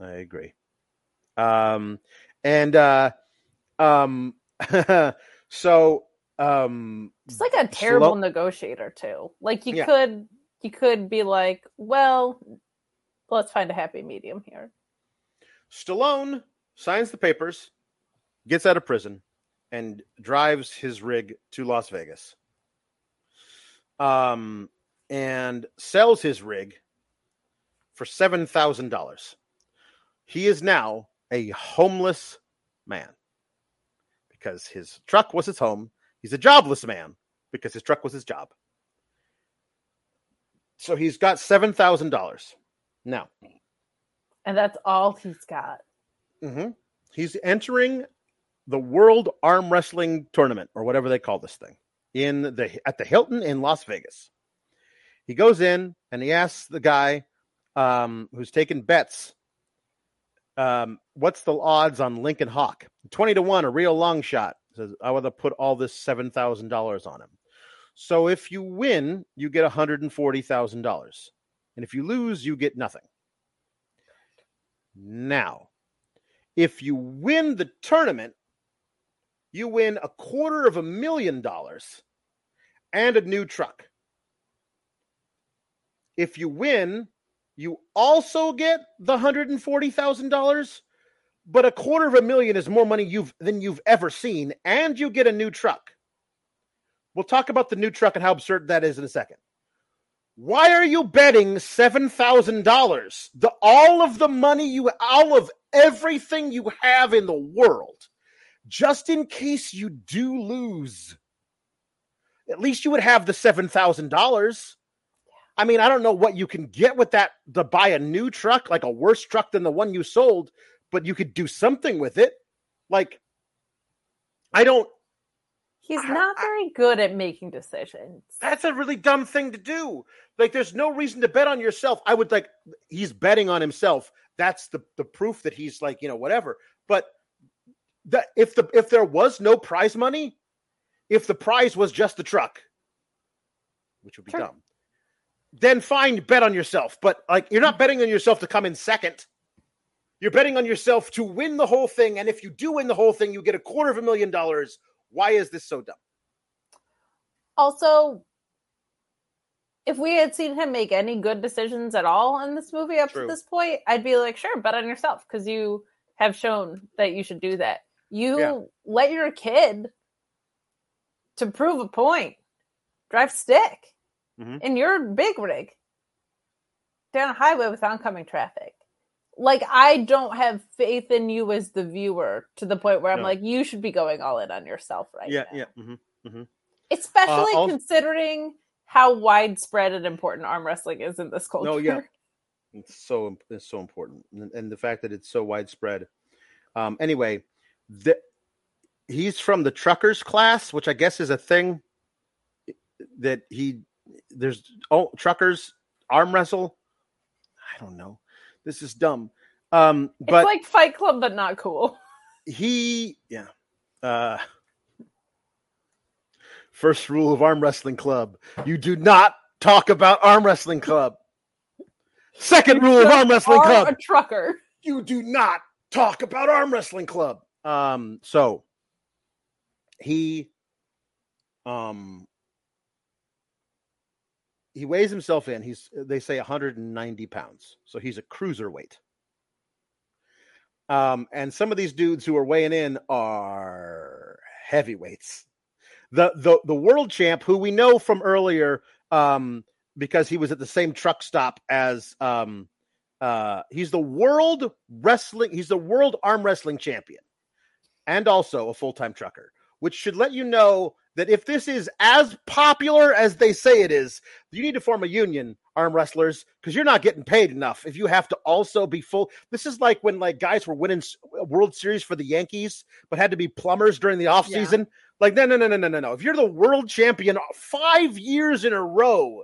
I agree. Um, and uh, um, so um, It's like a terrible Slow- negotiator too. Like you Yeah. could you could be like, well, let's find a happy medium here. Stallone signs the papers, gets out of prison, and drives his rig to Las Vegas. Um, and sells his rig for seven thousand dollars. He is now a homeless man because his truck was his home. He's a jobless man because his truck was his job. So he's got seven thousand dollars now. And that's all he's got. Mm-hmm. He's entering the World Arm Wrestling Tournament or whatever they call this thing in the at the Hilton in Las Vegas. He goes in and he asks the guy um, who's taking bets, um, "What's the odds on Lincoln Hawk? Twenty to one, a real long shot." Says, "I want to put all this seven thousand dollars on him." So if you win, you get one hundred and forty thousand dollars, and if you lose, you get nothing. Now, if you win the tournament, you win a quarter of a million dollars and a new truck. If you win, you also get the $140,000, but a quarter of a million is more money you've than you've ever seen and you get a new truck. We'll talk about the new truck and how absurd that is in a second. Why are you betting $7,000? The all of the money you all of everything you have in the world just in case you do lose. At least you would have the $7,000. I mean, I don't know what you can get with that to buy a new truck, like a worse truck than the one you sold, but you could do something with it. Like, I don't. He's not very good at making decisions. That's a really dumb thing to do. Like, there's no reason to bet on yourself. I would like, he's betting on himself. That's the, the proof that he's like, you know, whatever. But that if the if there was no prize money, if the prize was just the truck, which would be sure. dumb, then fine, bet on yourself. But like you're not betting on yourself to come in second. You're betting on yourself to win the whole thing. And if you do win the whole thing, you get a quarter of a million dollars. Why is this so dumb? Also, if we had seen him make any good decisions at all in this movie up True. to this point, I'd be like, sure, bet on yourself because you have shown that you should do that. You yeah. let your kid to prove a point drive stick mm-hmm. in your big rig down a highway with oncoming traffic. Like I don't have faith in you as the viewer to the point where I'm no. like, you should be going all in on yourself right yeah, now. Yeah, mm-hmm. Mm-hmm. Especially uh, considering how widespread and important arm wrestling is in this culture. No, yeah, it's so it's so important, and, and the fact that it's so widespread. Um, anyway, the, he's from the truckers class, which I guess is a thing that he there's oh truckers arm wrestle. I don't know. This is dumb. Um, but it's like Fight Club, but not cool. He yeah. Uh, first rule of arm wrestling club: you do not talk about arm wrestling club. Second rule of arm wrestling club: a trucker. You do not talk about arm wrestling club. Um, so he um he weighs himself in. He's they say 190 pounds, so he's a cruiserweight. Um, and some of these dudes who are weighing in are heavyweights. The the the world champ, who we know from earlier, um, because he was at the same truck stop as um, uh, he's the world wrestling, he's the world arm wrestling champion and also a full time trucker, which should let you know that if this is as popular as they say it is, you need to form a union, arm wrestlers, because you're not getting paid enough. If you have to also be full, this is like when like guys were winning World Series for the Yankees, but had to be plumbers during the off season. Yeah. Like no, no, no, no, no, no, no. If you're the world champion five years in a row,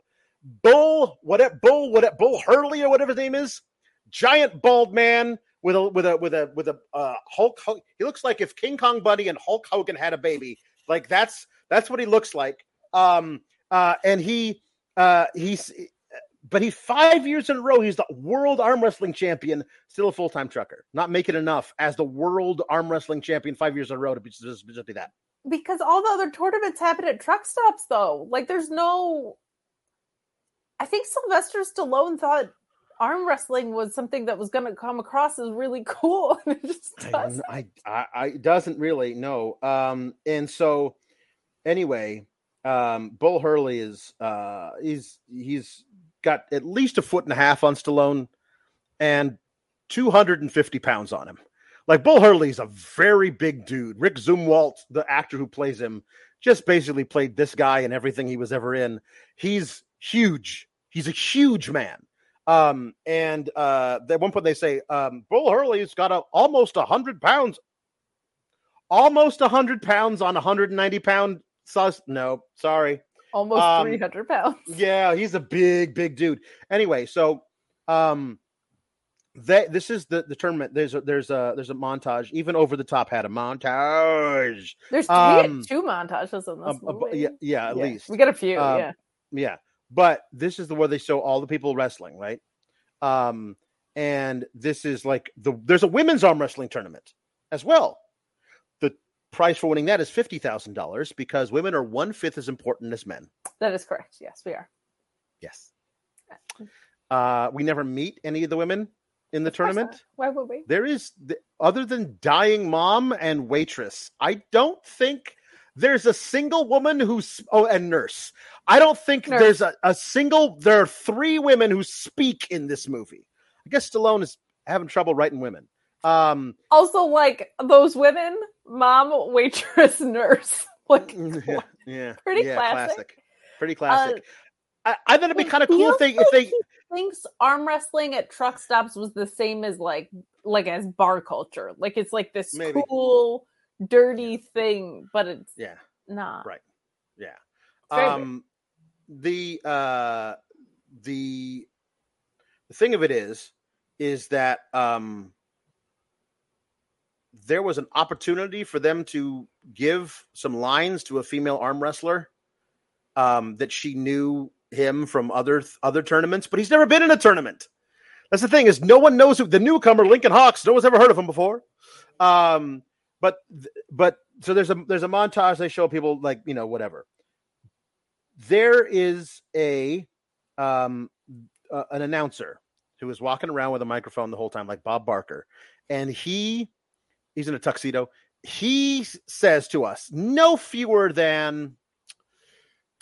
Bull, what, Bull, what, Bull Hurley or whatever his name is, giant bald man with a with a with a with a uh, Hulk. He looks like if King Kong Bundy and Hulk Hogan had a baby. Like that's that's what he looks like. Um, uh, and he uh, he's but he's five years in a row. He's the world arm wrestling champion, still a full time trucker, not making enough as the world arm wrestling champion five years in a row to be, just, just be that. Because all the other tournaments happen at truck stops, though. Like, there's no. I think Sylvester Stallone thought arm wrestling was something that was going to come across as really cool. it just I, doesn't. I, I, I doesn't really no. Um, and so anyway, um, Bull Hurley is uh, he's he's got at least a foot and a half on Stallone and 250 pounds on him. Like Bull Hurley's a very big dude. Rick Zumwalt, the actor who plays him, just basically played this guy in everything he was ever in. He's huge. He's a huge man. Um, and uh, at one point they say um, Bull Hurley's got a, almost a hundred pounds, almost a hundred pounds on a hundred and ninety pound sus. No, sorry. Almost um, 300 pounds. Yeah, he's a big, big dude. Anyway, so um, they this is the the tournament. There's a there's a there's a montage. Even over the top had a montage. There's we um, two montages in this A- a movie. yeah, yeah, at Yeah, least. we get a few. Um, yeah, Yeah, but this is the where they show all the people wrestling, right? Um, and this is like the there's a women's arm wrestling tournament as well. The price for winning that is fifty thousand dollars because women are one fifth as important as men. that is correct. Yes, we are. Yes. Uh, we never meet any of the women in the Of tournament. Why would we? There is, th- other than dying mom and waitress, I don't think there's a single woman who's, oh, and nurse. I don't think Nurse. there's a, a single, there are three women who speak in this movie. I guess Stallone is having trouble writing women. Um, Also, like those women, mom, waitress, nurse. Like, yeah, yeah, Pretty yeah, classic. Pretty uh, classic. I, I thought it'd be kind of cool if they, if they, thinks arm wrestling at truck stops was the same as like like as bar culture. Like it's like this Maybe. cool, dirty thing, but it's yeah. not. Right. Yeah. Very weird. Um the uh the the thing of it is is that um there was an opportunity for them to give some lines to a female arm wrestler um that she knew him from other other tournaments but he's never been in a tournament. That's the thing is no one knows who the newcomer lincoln hawks no one's ever heard of him before. Um but but so there's a there's a montage they show people like you know whatever. There is a um uh, an announcer who is walking around with a microphone the whole time like bob barker and he he's in a tuxedo he says to us no fewer than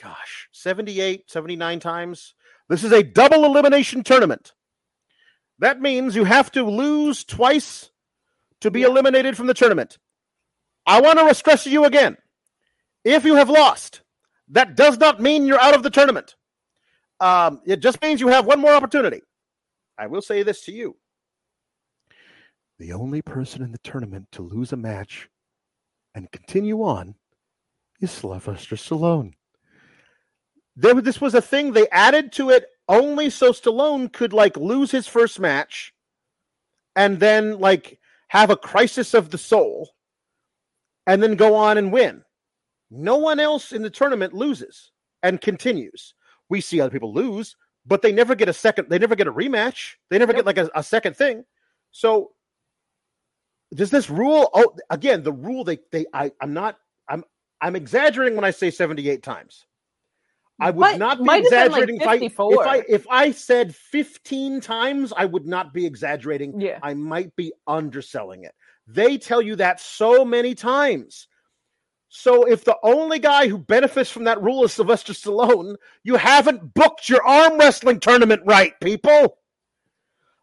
gosh 78 79 times this is a double elimination tournament that means you have to lose twice to be Yeah. eliminated from the tournament i want to stress to you again if you have lost that does not mean you're out of the tournament. Um, it just means you have one more opportunity. I will say this to you. The only person in the tournament to lose a match and continue on is Sylvester Stallone. There, this was a thing they added to it only so Stallone could like lose his first match and then like have a crisis of the soul and then go on and win. No one else in the tournament loses and continues. We see other people lose, but they never get a second. They never get a rematch. They never get like a, a second thing. So does this rule? Oh, again, the rule they they I I'm not I'm I'm exaggerating when I say 78 times. I would Might- not be been, like, exaggerating if I, if I if I said 15 times, I would not be exaggerating. Yeah. I might be underselling it. They tell you that so many times. So if the only guy who benefits from that rule is Sylvester Stallone, you haven't booked your arm wrestling tournament right, people.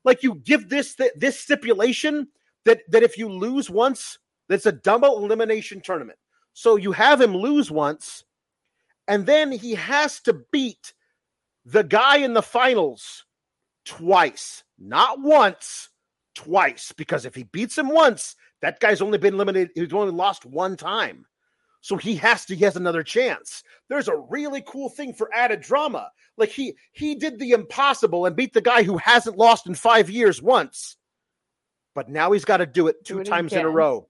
Like you give this th- this stipulation that that if you lose once, that's a double elimination tournament. So you have him lose once, and then he has to beat the guy in the finals twice, not once, twice. Because if he beats him once, that guy's only been eliminated. He's only lost one time. So he has to he has another chance. There's a really cool thing for added drama. Like he he did the impossible and beat the guy who hasn't lost in five years once. But now he's got to do it Do two it times in a row.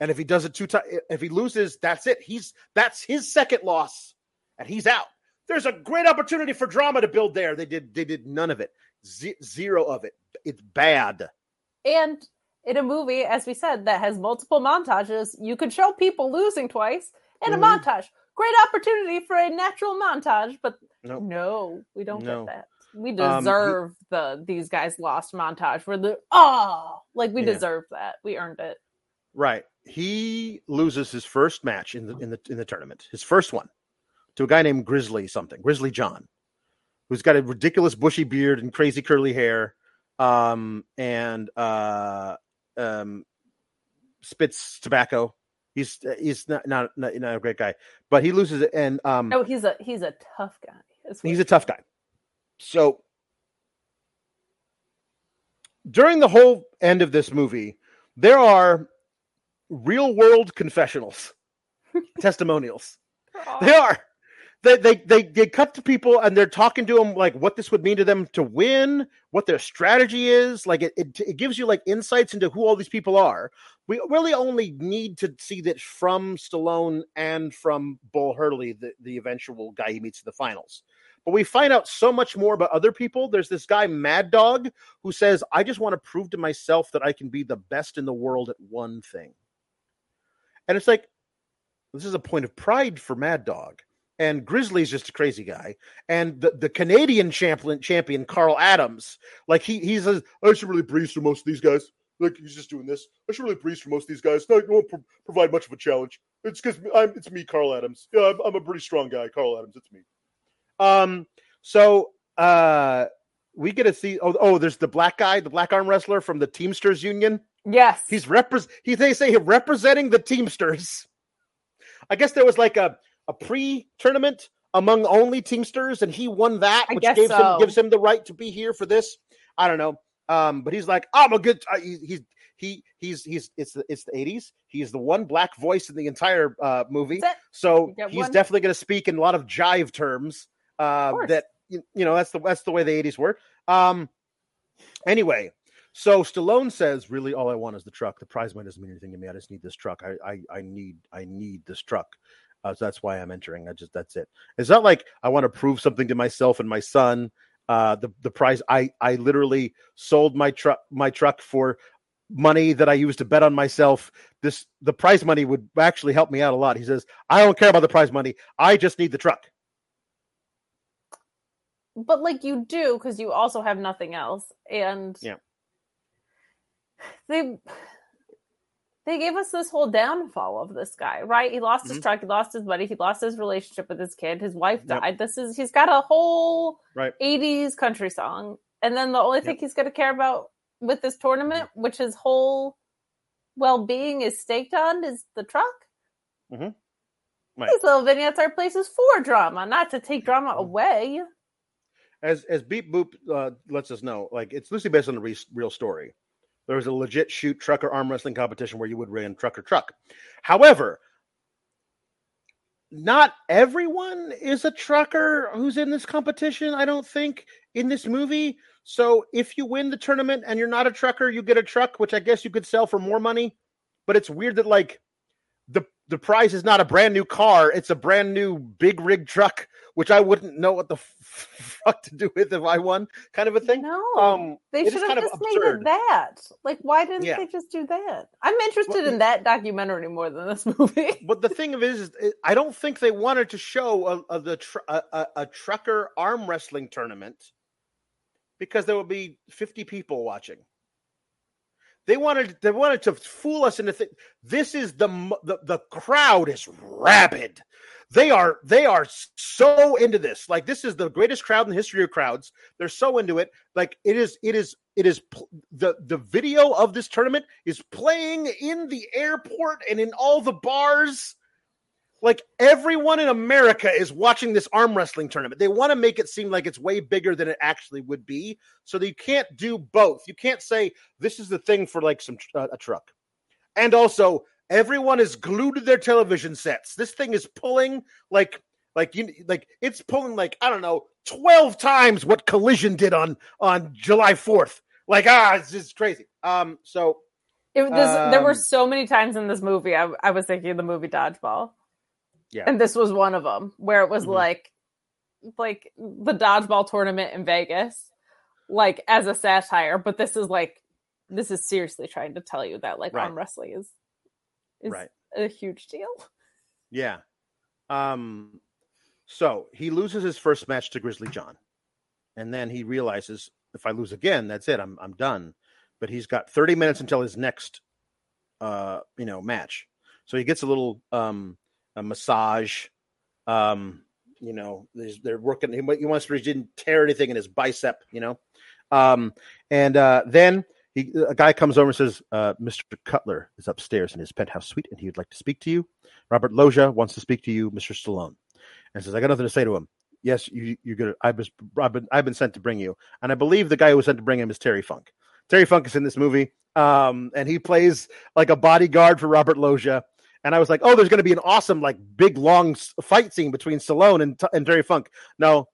And if he does it two times, if he loses, that's it. He's that's his second loss, and he's out. There's a great opportunity for drama to build there. They did they did none of it, Ze- zero of it. It's bad. And in a movie, as we said, that has multiple montages, you could show people losing twice in a Mhm. montage. Great opportunity for a natural montage, but Nope. no, we don't No. get that. We he- deserve the these guys lost montage where the oh like we Yeah. deserve that. We earned it. Right. He loses his first match in the in the in the tournament, his first one, to a guy named Grizzly something, Grizzly John, who's got a ridiculous bushy beard and crazy curly hair, um, and uh, um, spits tobacco. He's he's not not not, not a great guy, but he loses it, and um, No, he's a he's a tough guy. He's a tough guy. So during the whole end of this movie, there are real world confessionals, testimonials. They are. They, they they they cut to people and they're talking to them like what this would mean to them to win, what their strategy is. Like it, it, it gives you like insights into who all these people are. We really only need to see that from Stallone and from Bull Hurley, the, the eventual guy he meets in the finals. But we find out so much more about other people. There's this guy, Mad Dog, who says, I just want to prove to myself that I can be the best in the world at one thing. And it's like, this is a point of pride for Mad Dog. And Grizzly's just a crazy guy. And the, the Canadian champion, champion, Carl Adams, like he he says, I should really breeze through most of these guys. Like he's just doing this. I should really breeze through most of these guys. I won't pro- provide much of a challenge. It's because I'm it's me, Carl Adams. Yeah, I'm, I'm a pretty strong guy, Carl Adams. It's me. Um, so uh we get to see oh oh there's the black guy, the black arm wrestler from the Teamsters Union. yes. He's repres he they say he representing the Teamsters. I guess there was like a a pre-tournament among only Teamsters, and he won that, I which gives so. him gives him the right to be here for this. I don't know. Um, but he's like, I'm a good. Uh, he, he's he he's he's it's the it's the 80s. He's the one black voice in the entire uh, movie, so he's one. definitely going to speak in a lot of jive terms. Uh, that you you know that's the that's the way the 80s were. Um, anyway, so Stallone says, "Really, all I want is the truck. The prize money doesn't mean anything to me. I just need this truck. I I, I need I need this truck. Uh, so that's why I'm entering. I just that's it. It's not like I want to prove something to myself and my son. Uh, the the prize. I I literally sold my truck my truck for." money that I used to bet on myself. This the prize money would actually help me out a lot. He says, I don't care about the prize money. I just need the truck. But like you do because you also have nothing else and Yeah. they they gave us this whole downfall of this guy right he lost his Mhm. truck he lost his money he lost his relationship with his kid his wife Yep. died this is he's got a whole Right. 80s country song and then the only thing he's going to care about with this tournament which his whole well-being is staked on is the truck Mhm. Right. these little vignettes are places for drama not to take drama Mhm. away As as Beep Boop uh, lets us know, like it's loosely based on a re- real story. There was a legit shoot trucker arm wrestling competition where you would run truck or truck. However, not everyone is a trucker who's in this competition. I don't think in this movie. So if you win the tournament and you're not a trucker, you get a truck, which I guess you could sell for more money. But it's weird that like the the prize is not a brand new car; it's a brand new big rig truck, which I wouldn't know what the fuck to do with if I won, kind of a thing. no Um, They should have just made it that. Like, why didn't Yeah. they just do that? I'm interested Well, in that documentary more than this movie. but the thing of it is, is I don't think they wanted to show a, a the tr- a, a, a trucker arm wrestling tournament because there would be 50 people watching. They wanted they wanted to fool us into think this is the the the crowd is rabid. They are they are so into this. Like this is the greatest crowd in the history of crowds. They're so into it. Like it is it is it is pl- the the video of this tournament is playing in the airport and in all the bars. Like everyone in America is watching this arm wrestling tournament. They want to make it seem like it's way bigger than it actually would be. So you can't do both. You can't say this is the thing for like some uh, a truck. And also, everyone is glued to their television sets. This thing is pulling like like you like it's pulling like I don't know twelve times what Collision did on on July fourth. Like ah, it's just crazy. Um, so It, this, there were Um, so many times in this movie I, I was thinking of the movie Dodgeball. Yeah. And this was one of them where it was Mhm. like like the dodgeball tournament in Vegas, like as a satire, but this is like this is seriously trying to tell you that like Right. arm wrestling is is Right. a huge deal. yeah, um, so he loses his first match to Grizzly John. and then he realizes if I lose again, that's it. I'm I'm done. But he's got 30 minutes until his next, uh, you know, match. So he gets a little um a massage. Um, you know, they're working. He, he wants to he didn't tear anything in his bicep. You know, um, and uh, then he a guy comes over and says, uh, "Mr. Cutler is upstairs in his penthouse suite, and he would like to speak to you. Robert Loggia wants to speak to you, Mr. Stallone." And says, "I got nothing to say to him." Yes, you, you're was. I've been. I've been sent to bring you, and I believe the guy who was sent to bring him is Terry Funk. Terry Funk is in this movie, um, and he plays like a bodyguard for Robert Loggia. And I was like, oh, there's going to be an awesome, like, big, long fight scene between Stallone and, and Terry Funk. No,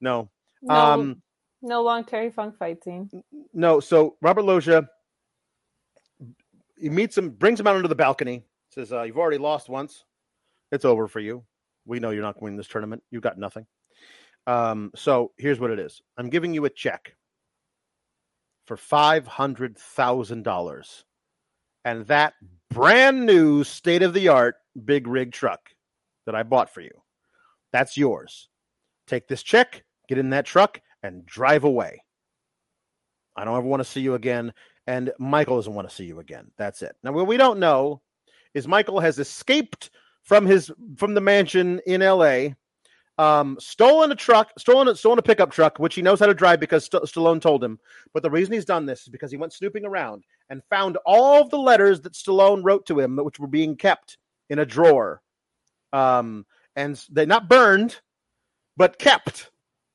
no, no, um, no long Terry Funk fight scene. No. So Robert Loggia, he meets him, brings him out onto the balcony, says, uh, "You've already lost once. It's over for you. We know you're not winning this tournament. You've got nothing. Um, so here's what it is. I'm giving you a check for five hundred thousand dollars, and that brand new state of the art big rig truck that I bought for you. That's yours. Take this check, get in that truck, and drive away. I don't ever want to see you again. And Michael doesn't want to see you again. That's it. Now, what we don't know is Michael has escaped from his from the mansion in L.A um, stolen a truck, stolen a, stolen a pickup truck, which he knows how to drive because St- Stallone told him. But the reason he's done this is because he went snooping around and found all the letters that Stallone wrote to him, which were being kept in a drawer. Um, and they're not burned, but kept.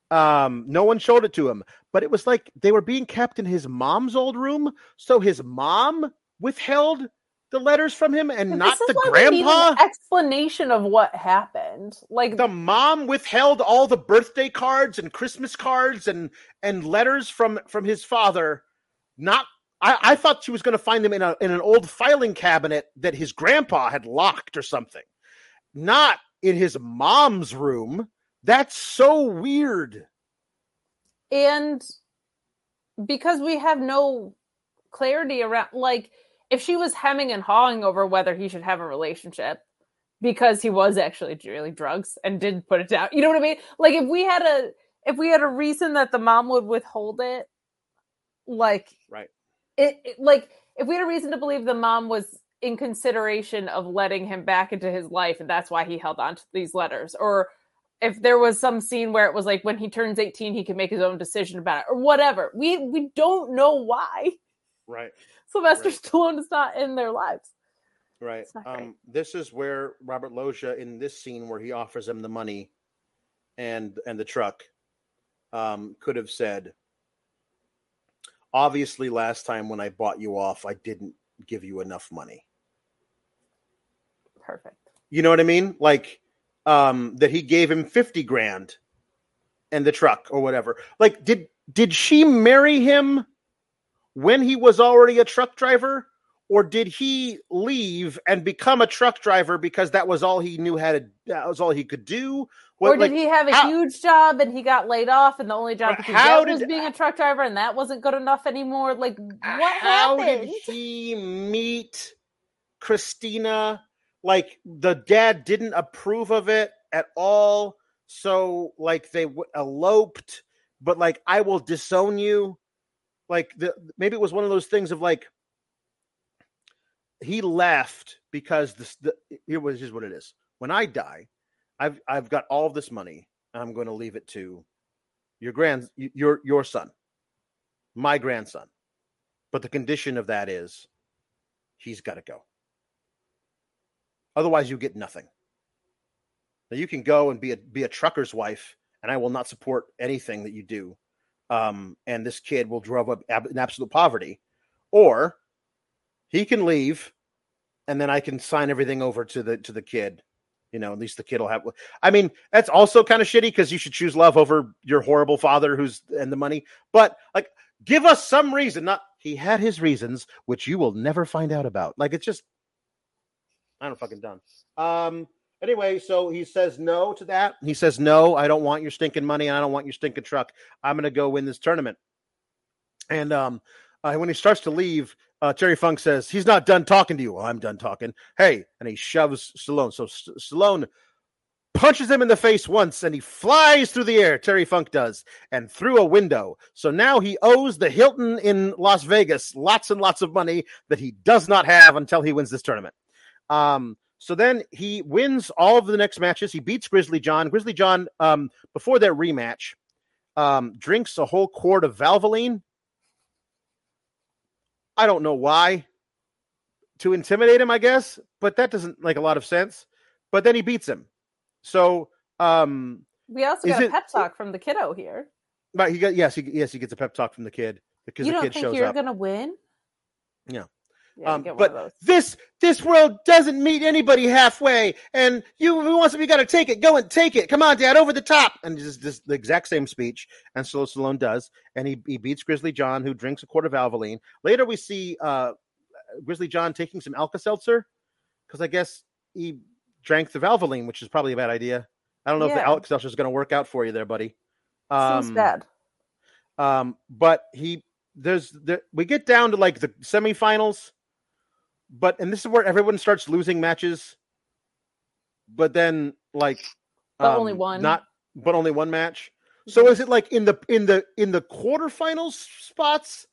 Um, no one showed it to him, but it was like they were being kept in his mom's old room. So his mom withheld the letters from him and not the grandpa? explanation of what happened. Like the mom withheld all the birthday cards and Christmas cards and and letters from from his father. Not I, I thought she was going to find them in a in an old filing cabinet that his grandpa had locked or something. Not in his mom's room. That's so weird. And because we have no clarity around like if she was hemming and hawing over whether he should have a relationship because he was actually dealing drugs and didn't put it down. You know what I mean? Like if we had a if we had a reason that the mom would withhold it, like right, it, it like if we had a reason to believe the mom was in consideration of letting him back into his life and that's why he held on to these letters or if there was some scene where it was like when he turns 18 he can make his own decision about it or whatever we we don't know why right Sylvester right. Stallone is not in their lives. Right. Um, this is where Robert Loggia in this scene where he offers him the money and and the truck um, could have said, obviously last time when I bought you off, I didn't give you enough money. Perfect. You know what I mean? Like um, that he gave him 50 grand and the truck or whatever. Like did did she marry him when he was already a truck driver? Or did he leave and become a truck driver because that was all he knew how to that was all he could do? What, or did like, he have a how, huge job and he got laid off and the only job he could get was being a truck driver and that wasn't good enough anymore? Like what how happened? did he meet Christina? Like the dad didn't approve of it at all. So like they w- eloped, but like I will disown you like the maybe it was one of those things of like he left because this the here was just what it is. When I die, I've I've got all this money. I'm going to leave it to your grand your your son, my grandson. But the condition of that is he's got to go. Otherwise, you get nothing. Now you can go and be a be a trucker's wife, and I will not support anything that you do um, and this kid will grow up in absolute poverty, or he can leave, and then I can sign everything over to the to the kid. You know, at least the kid will have. I mean, that's also kind of shitty because you should choose love over your horrible father who's and the money. But like, give us some reason. Not he had his reasons, which you will never find out about. Like, it's just I don't fucking done. Um, Anyway, so he says no to that. He says, No, I don't want your stinking money I don't want your stinking truck. I'm to go win this tournament. And um, uh, when he starts to leave, uh, Terry Funk says, He's not done talking to you. Well, I'm done talking. Hey. And he shoves Stallone. So St- Stallone punches him in the face once and he flies through the air. Terry Funk does and through a window. So now he owes the Hilton in Las Vegas lots and lots of money that he does not have until he wins this tournament. Um, so then he wins all of the next matches. He beats Grizzly John. Grizzly John, um, before their rematch, um, drinks a whole quart of Valvoline. I don't know why. To intimidate him, I guess, but that doesn't make a lot of sense. But then he beats him. So um we also got a it- pep talk from the kiddo here. but he got yes, he yes, he gets a pep talk from the kid because You the don't kid think shows you're up. gonna win? Yeah. Yeah, Um, but this this world doesn't meet anybody halfway, and you want something, you got to take it. Go and take it. Come on, Dad, over the top. And just, just the exact same speech, and so Stallone does, and he he beats Grizzly John, who drinks a quart of Valvoline. Later, we see uh, Grizzly John taking some Alka Seltzer because I guess he drank the Valvoline, which is probably a bad idea. I don't know if the Alka Seltzer is going to work out for you there, buddy. Seems bad. Um, but he there's there we get down to like the semifinals, but and this is where everyone starts losing matches. But then like But only one. not but only one match. So is it like in the in the in the quarterfinals spots?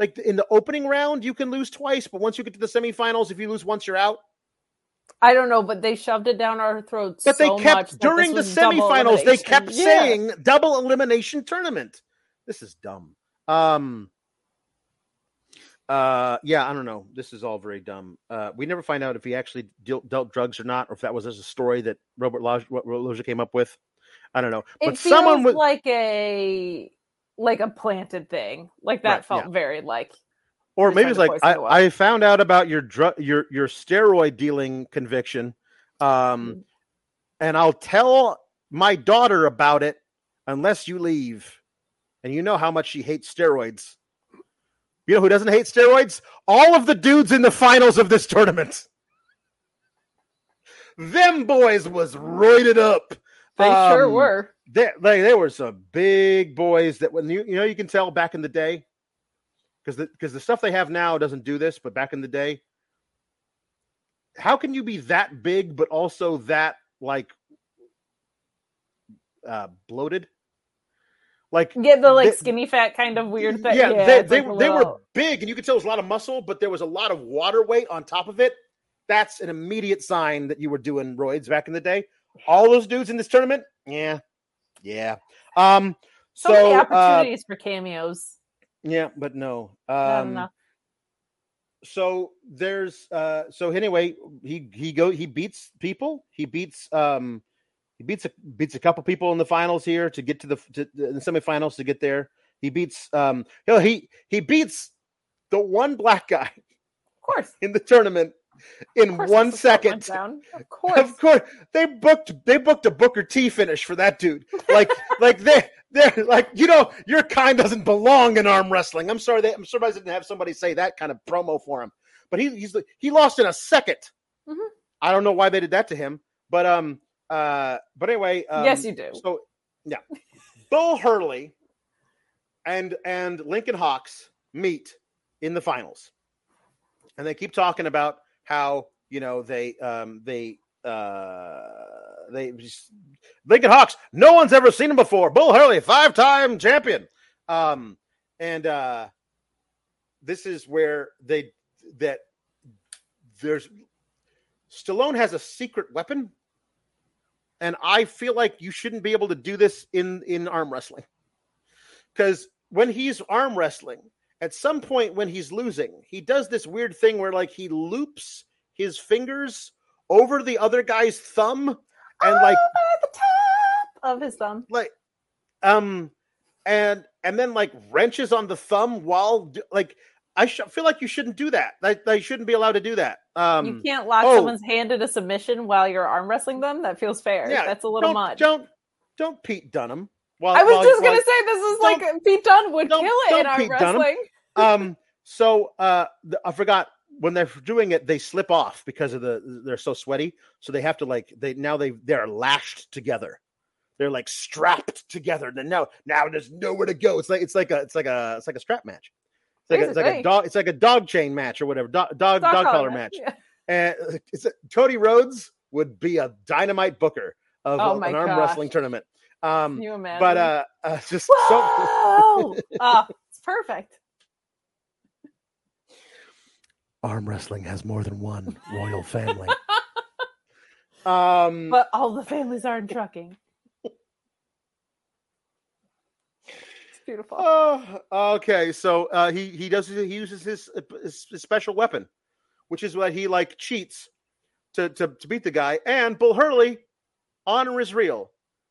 Like in the opening round, you can lose twice, but once you get to the semifinals, if you lose once, you're out. I don't know, but they shoved it down our throats But so they kept much during the this was double semifinals, they kept Yeah. saying double elimination tournament. This is dumb. Um uh yeah, I don't know. This is all very dumb. Uh we never find out if he actually dealt, dealt drugs or not, or if that was just a story that Robert Loggia came up with. I don't know. It but feels someone was like a like a planted thing. Like that Right, felt yeah. very like or maybe it's like I. I found out about your drug your your steroid dealing conviction um and I'll tell my daughter about it unless you leave and you know how much she hates steroids you know who doesn't hate steroids all of the dudes in the finals of this tournament them boys was roided up they sure Um, were. they, they, they were some big boys that when you you know you can tell back in the day because the because the stuff they have now doesn't do this, but back in the day, how can you be that big but also that like uh bloated? Like Get the like they- skinny fat kind of weird thing. yeah, Yeah, they they, like they were big and you could tell it was a lot of muscle, but there was a lot of water weight on top of it. That's an immediate sign that you were doing roids back in the day. All those dudes in this tournament, yeah, yeah. Um, so, so, many uh, opportunities for cameos. yeah, but no. Um, so there's uh so anyway he he go he beats people he beats um he beats a beats a couple people in the finals here to get to the to the, the semifinals to get there he beats um you know, he he beats the one black guy Of course. in the tournament in one that's what went second. Of course. of course they booked they booked a booker t finish for that dude like like they they're like you know your kind doesn't belong in arm wrestling i'm sorry they, i'm surprised they didn't have somebody say that kind of promo for him but he he's he lost in a 2nd Mhm. i don't know why they did that to him but um uh but anyway um, yes, you do. so yeah. Bull hurley and and lincoln hawks meet in the finals. And they keep talking about how you know they um they uh they just lincoln hawks no one's ever seen him before. Bull hurley five-time champion. Um and uh this is where they that there's stallone has a secret weapon and i feel like you shouldn't be able to do this in in arm wrestling because when he's arm wrestling at some point when he's losing he does this weird thing where like he loops his fingers over the other guy's thumb and like Oh, the top of his thumb. like um and and then like wrenches on the thumb while like i sh- feel like you shouldn't do that like they shouldn't be allowed to do that um you can't lock oh. someone's hand into submission while you're arm wrestling them. That feels fair. Yeah, That's a little don't, much. don't don't pete dunne while, I was while- just gonna say this is like Pete Dunne would kill it in arm Pete wrestling. um so uh th- i forgot when they're doing it they slip off because of the they're so sweaty so they have to like they now they they're lashed together they're like strapped together and now now there's nowhere to go it's like it's like a it's like a it's like a strap match it's like, a, it's like a dog it's like a dog chain match or whatever dog dog, dog, collar match Yeah. and it's Cody Rhodes would be a dynamite booker. of Oh a- an arm gosh. wrestling tournament. Um, Can you imagine? but uh, uh, just so Whoa! oh, it's perfect. Arm wrestling has more than one royal family. um, But all the families are in trucking. beautiful. Oh, okay. So uh, he he does he uses his, his special weapon, which is what he like cheats to, to to beat the guy. And Bull Hurley, honor is real.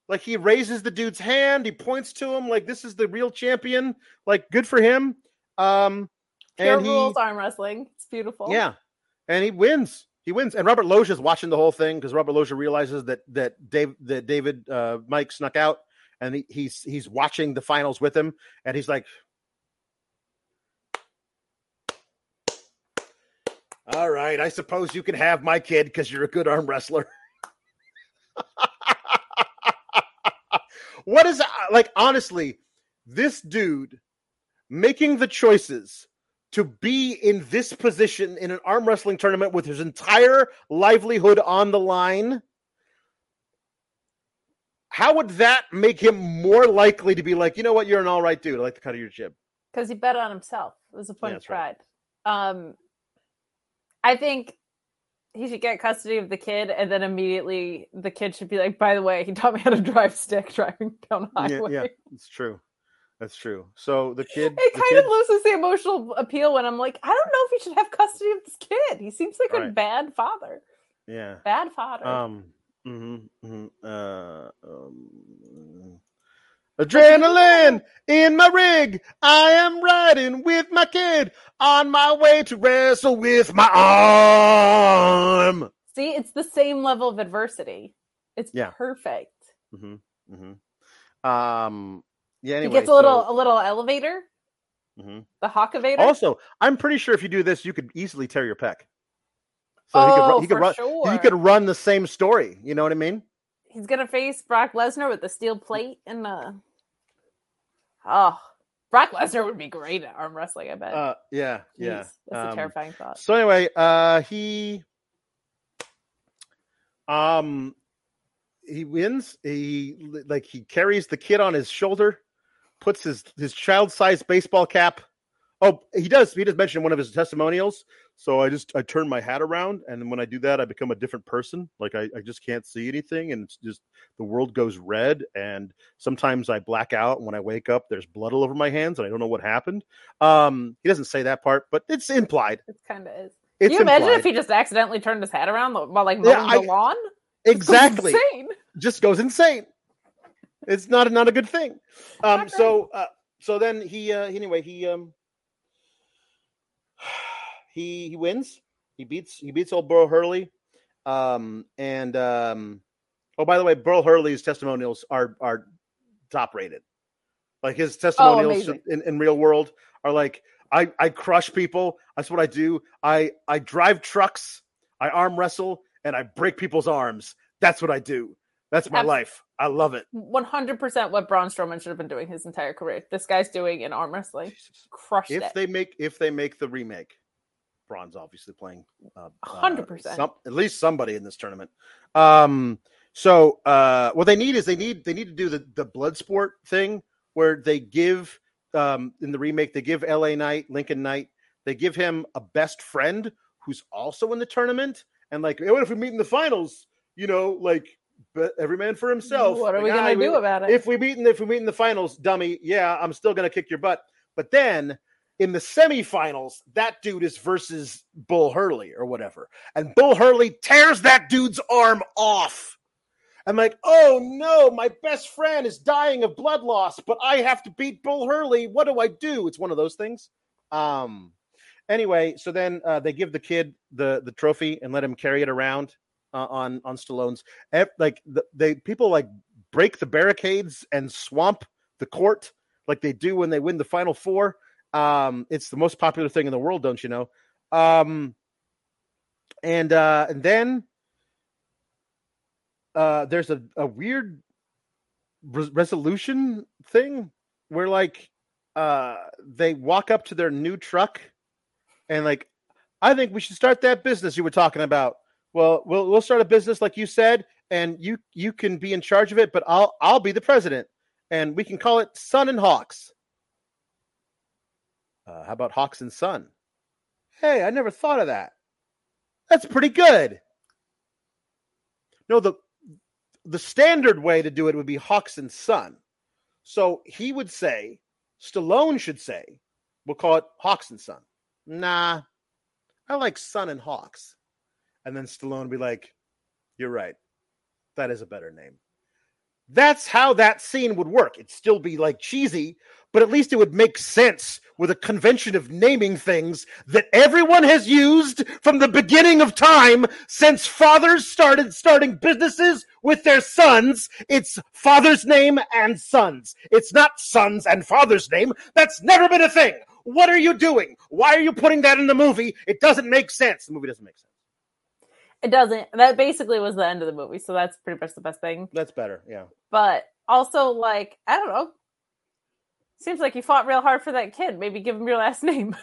Like he raises the dude's hand, he points to him like this is the real champion. Like good for him. Um, Pure and he rules arm wrestling. It's beautiful. yeah, and he wins. He wins, and Robert Loggia is watching the whole thing because Robert Loggia realizes that that Dave that David uh, Mike snuck out, and he, he's he's watching the finals with him, and he's like, "All right, I suppose you can have my kid because you're a good arm wrestler." what is uh, like honestly, this dude making the choices to be in this position in an arm wrestling tournament with his entire livelihood on the line how would that make him more likely to be like you know what you're an all right dude i like the cut of your jib Because he bet on himself. It was a point Yeah, of that's right. pride. Um I think he should get custody of the kid and then immediately the kid should be like, by the way, he taught me how to drive stick driving down yeah, highway. yeah it's true that's true so the kid It the kind kid- of loses the emotional appeal when I'm like, I don't know if he should have custody of this kid. He seems like a bad father. yeah Bad father. um mhm, mhm, uh, um, Adrenaline in my rig. I am riding with my kid on my way to wrestle with my arm. See, it's the same level of adversity. It's Yeah. perfect. hmm hmm Um. Yeah. Anyway, he gets a little so- a little elevator, mhm. the hawk-evator. Also, I'm pretty sure if you do this, you could easily tear your pec. So he could, oh, run, he could for run. sure. He could run the same story. You know what I mean? He's gonna face Brock Lesnar with the steel plate and uh oh Brock Lesnar would be great at arm wrestling, I bet. Uh. Yeah. Jeez, Yeah. That's a Um, terrifying thought. So anyway, uh, he um he wins. He like he carries the kid on his shoulder, puts his his child sized baseball cap. Oh, he does. He does mention one of his testimonials. So I just I turn my hat around, and when I do that, I become a different person. Like I, I just can't see anything, and it's just the world goes red. And sometimes I black out. And when I wake up, there's blood all over my hands, and I don't know what happened. Um, he doesn't say that part, but it's implied. It kind of is. It's Can you imagine implied. if he just accidentally turned his hat around while like Yeah, mowing I- the lawn? exactly Insane. just goes insane it's not not a good thing um so uh, so then he uh anyway he um he he wins. He beats he beats old burl hurley. Um and um oh by the way burl hurley's testimonials are are top rated. Like his testimonials amazing. in, in real world are like i i crush people. That's what i do. I i drive trucks. I arm wrestle and i break people's arms. That's what i do. That's my life. I love it. One hundred percent what Braun Strowman should have been doing his entire career. This guy's doing in arm wrestling. Crushed if it. they make if they make the remake braun's obviously playing uh, uh, 100%. some, at least somebody in this tournament um so uh what they need is they need they need to do the the blood sport thing where they give um in the remake they give la knight lincoln knight they give him a best friend who's also in the tournament and like hey, what if we meet in the finals you know like but every man for himself What are we Like, gonna "Ah, do about it? if we meet in if we meet in the finals, dummy, yeah, I'm still gonna kick your butt. But then in the semifinals, that dude is versus Bull Hurley or whatever, and Bull Hurley tears that dude's arm off. I'm like, oh no, my best friend is dying of blood loss, but I have to beat Bull Hurley. What do I do? It's one of those things. Um. Anyway, so then uh, they give the kid the the trophy and let him carry it around uh, on on Stallone's. Like the, they people like break the barricades and swamp the court like they do when they win the final four. Um, it's the most popular thing in the world, don't you know? Um, and uh, and then uh, there's a, a weird res- resolution thing where like uh, they walk up to their new truck and like I think we should start that business you were talking about. Well, we'll we'll start a business like you said, and you you can be in charge of it, but I'll I'll be the president, and we can call it Son and Hawks. Uh, how about Hawks and Son? Hey, I never thought of that. That's pretty good. No, the the standard way to do it would be Hawks and Son. So he would say, Stallone should say, we'll call it Hawks and Son. Nah, I like Son and Hawks. And then Stallone would be like, You're right. That is a better name. That's how that scene would work. It'd still be like cheesy, but at least it would make sense with a convention of naming things that everyone has used from the beginning of time since fathers started starting businesses with their sons. It's father's name and sons. It's not sons and father's name. That's never been a thing. What are you doing? Why are you putting that in the movie? It doesn't make sense. The movie doesn't make sense. It doesn't. That basically was the end of the movie, so that's pretty much the best thing. That's better, yeah. But also, like, I don't know. Seems like you fought real hard for that kid. Maybe give him your last name.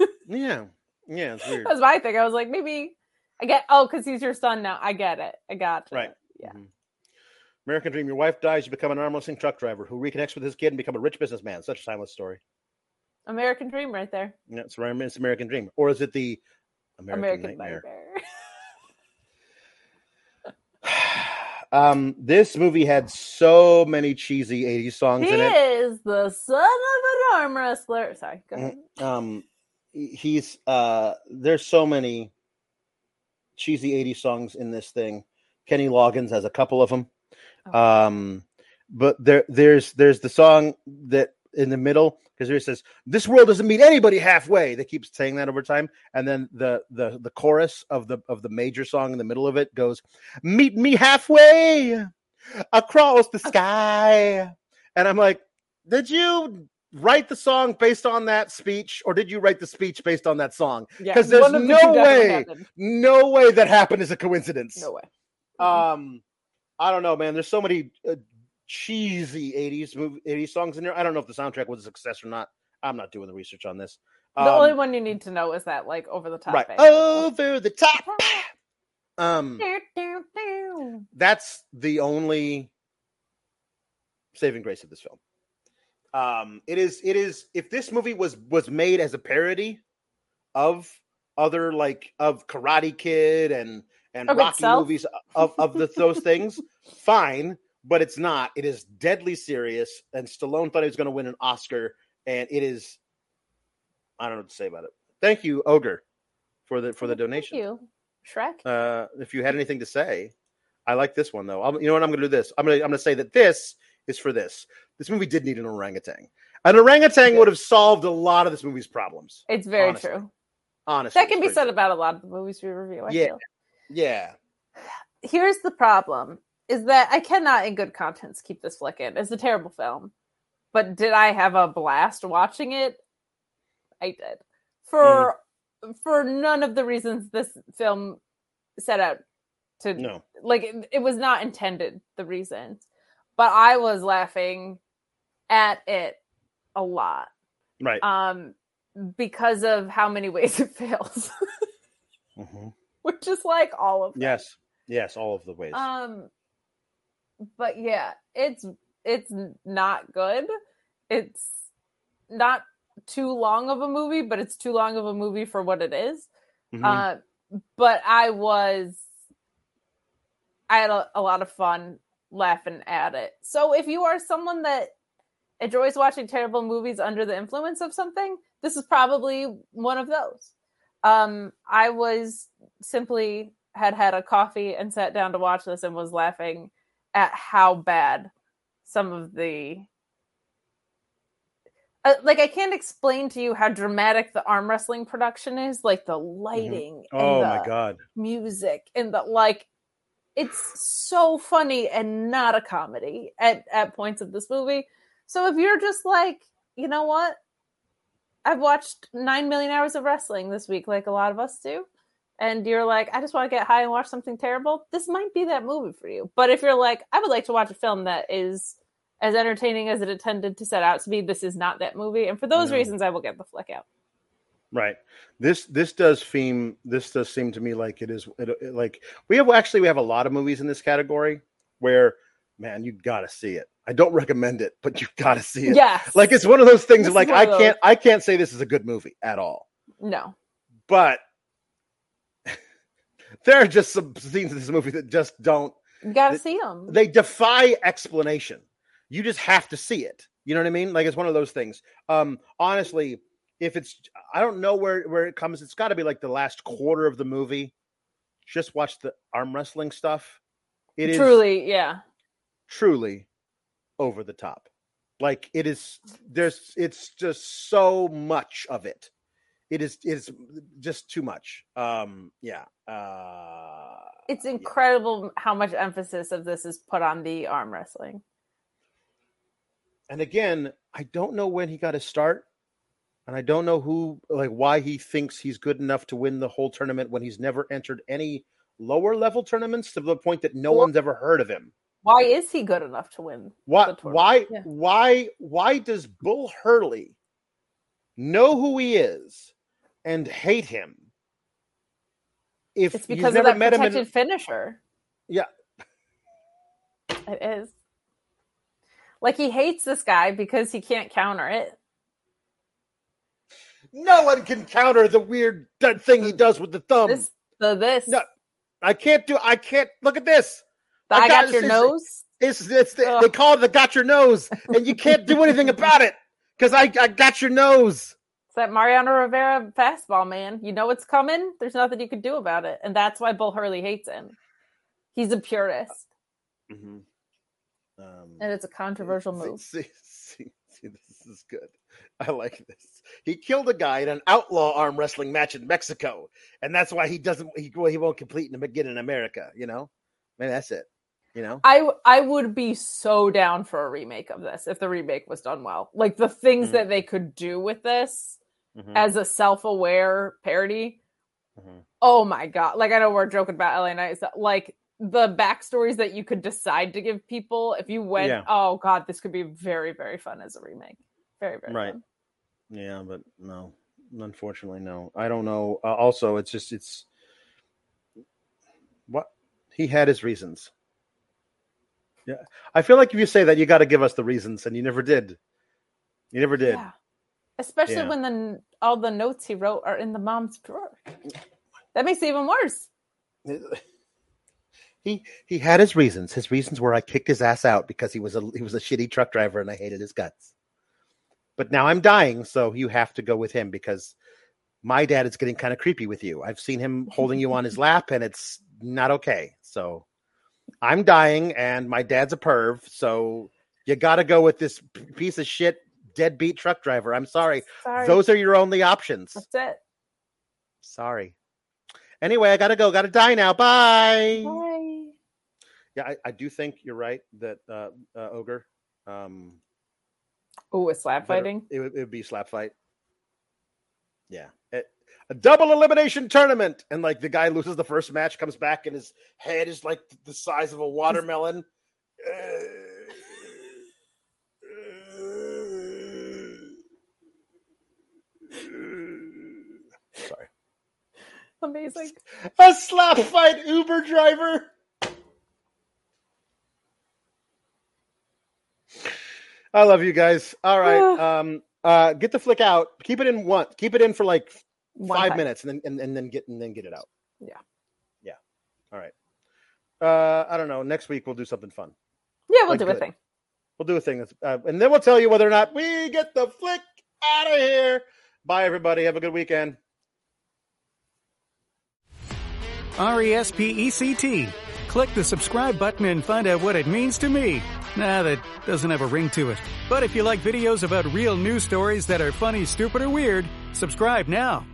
yeah, yeah, it's weird. That's my thing. I was like, maybe I get. Oh, because he's your son now. I get it. I got right. Yeah. Mm-hmm. American Dream. Your wife dies. You become an arm wrestling truck driver who reconnects with his kid and become a rich businessman. Such a timeless story. American Dream, right there. Yeah, it's, it's American Dream, or is it the American, American Nightmare? Nightmare. Um, this movie had so many cheesy 80s songs he in it. is the son of an arm wrestler. Sorry, go ahead. Um, he's uh, there's so many cheesy 80s songs in this thing. Kenny Loggins has a couple of them. Oh. Um, but there there's there's the song that in the middle because he says this world doesn't meet anybody halfway. They keep saying that over time, and then the the the chorus of the of the major song in the middle of it goes, "Meet me halfway across the sky," and I'm like, did you write the song based on that speech, or did you write the speech based on that song? Yeah, Because there's one of the no way, happened. no way that happened as a coincidence. No way. Um, I don't know, man. There's so many uh, cheesy '80s movie '80s songs in there. I don't know if the soundtrack was a success or not. I'm not doing the research on this. The Um, only one you need to know is that like over the top. right over the top. Um, that's the only saving grace of this film. Um, it is. It is. If this movie was was made as a parody of other like of Karate Kid and and Rocky movies of of the, those things, fine. But it's not. It is deadly serious. And Stallone thought he was going to win an Oscar, and it is. I don't know what to say about it. Thank you, Ogre, for the for the donation. Thank you, Shrek. Uh, if you had anything to say, I like this one though. I'm, you know what? I'm going to do this. I'm going to I'm going to say that this is for this. This movie did need an orangutan. An orangutan would have solved a lot of this movie's problems. It's very honestly. true. Honestly, That can be said very about a lot of the movies we review. I Yeah. feel. Yeah, Here's the problem: is that I cannot, in good conscience, keep this flick in. It's a terrible film, but did I have a blast watching it? I did. For for none of the reasons this film set out to no, like it, it was not intended the reasons but i was laughing at it a lot right. um because of how many ways it fails Mhm. which is like all of them. Yes, yes, all of the ways. um but yeah it's it's not good it's not too long of a movie but it's too long of a movie for what it is. Mhm. Uh, but I was, I had a, a lot of fun laughing at it. So if you are someone that enjoys watching terrible movies under the influence of something, this is probably one of those. Um, I was simply had had a coffee and sat down to watch this and was laughing at how bad some of the uh, like I can't explain to you how dramatic the arm wrestling production is, like the lighting and oh the my god. music and the like it's so funny and not a comedy at at points of this movie. So if you're just like, you know what? I've watched 9 million hours of wrestling this week like a lot of us do. And you're like, I just want to get high and watch something terrible. This might be that movie for you. But if you're like, I would like to watch a film that is as entertaining as it intended to set out to be, this is not that movie. And for those No. reasons, I will get the flick out. Right. This this does seem this does seem to me like it is it, it- like we have actually we have a lot of movies in this category where man you got to see it. I don't recommend it, but you got to see it. Yeah. Like it's one of those things This like I can't I can't say this is a good movie at all. no. But there are just some scenes in this movie that just don't You got to Th- see them. they defy explanation. You just have to see it. You know what I mean? Like it's one of those things. Um, honestly, if it's I don't know where where it comes. It's got to be like the last quarter of the movie. Just watch the arm wrestling stuff. It is Truly, yeah. truly over the top. Like it is. There's. It's just so much of it. It is. It's just too much. Um. Yeah. Uh. It's incredible how much emphasis of this is put on the arm wrestling. and again, I don't know when he got his start, and I don't know who, like, why he thinks he's good enough to win the whole tournament when he's never entered any lower level tournaments to the point that no Well- one's ever heard of him. Why is he good enough to win? Why? Why? yeah. Why? Why does Bull Hurley know who he is and hate him? If It's you've because of never met him in, finisher. Yeah. It is. Like he hates this guy because he can't counter it. no one can counter the weird thing he does with the thumb. This the this. No, I can't do. I can't look at this. the I got- got, your it's- nose. It's it's the, they call it the got your nose, and you can't do anything about it because I I got your nose. It's that Mariano Rivera fastball, man. You know it's coming. There's nothing you can do about it, and that's why Bull Hurley hates him. He's a purist, Um, and it's a controversial see, move. See, see, see, this is good. I like this. He killed a guy in an outlaw arm wrestling match in Mexico, and that's why he doesn't. He well, he won't complete in again in America. You know, man, that's it. You know, I I would be so down for a remake of this if the remake was done well. Like the things Mhm. that they could do with this Mhm, as a self-aware parody. mhm. Oh my god! Like I know we're joking about LA Knights. Like the backstories that you could decide to give people if you went. Yeah. Oh god, this could be very very fun as a remake. Very very Right. fun. Yeah, but no, unfortunately, no. I don't know. Uh, also, it's just it's what he had his reasons. Yeah, I feel like if you say that, you got to give us the reasons, and you never did. You never did. Yeah. Especially Yeah. when the all the notes he wrote are in the mom's drawer. That makes it even worse. He he had his reasons. His reasons were I kicked his ass out because he was a he was a shitty truck driver and I hated his guts. But now I'm dying, so you have to go with him because my dad is getting kind of creepy with you. I've seen him holding you on his lap and it's not okay. So I'm dying and my dad's a perv, so you got to go with this piece of shit deadbeat truck driver. I'm sorry. Sorry. Those are your only options. That's it. Sorry. Anyway, I got to go. Got to die now. Bye. Bye. Yeah, I, I do think you're right that uh, uh, ogre. Um, Oh, with slap better- fighting. It, would, it would be slap fight. Yeah, It- a double elimination tournament, and like the guy loses the first match, comes back, and his head is like the size of a watermelon. Sorry, Amazing. a slap fight Uber driver. I love you guys. All right. Um uh get the flick out. Keep it in one. Keep it in for like One five time. minutes and then and, and then get and then get it out. Yeah. Yeah. All right. Uh I don't know. Next week we'll do something fun. Yeah, we'll Like do a thing. We'll do a thing that's uh, and then we'll tell you whether or not we get the flick out of here. Bye everybody. Have a good weekend. R E S P E C T. Click the subscribe button and find out what it means to me. Nah, that doesn't have a ring to it. But if you like videos about real news stories that are funny, stupid, or weird, subscribe now.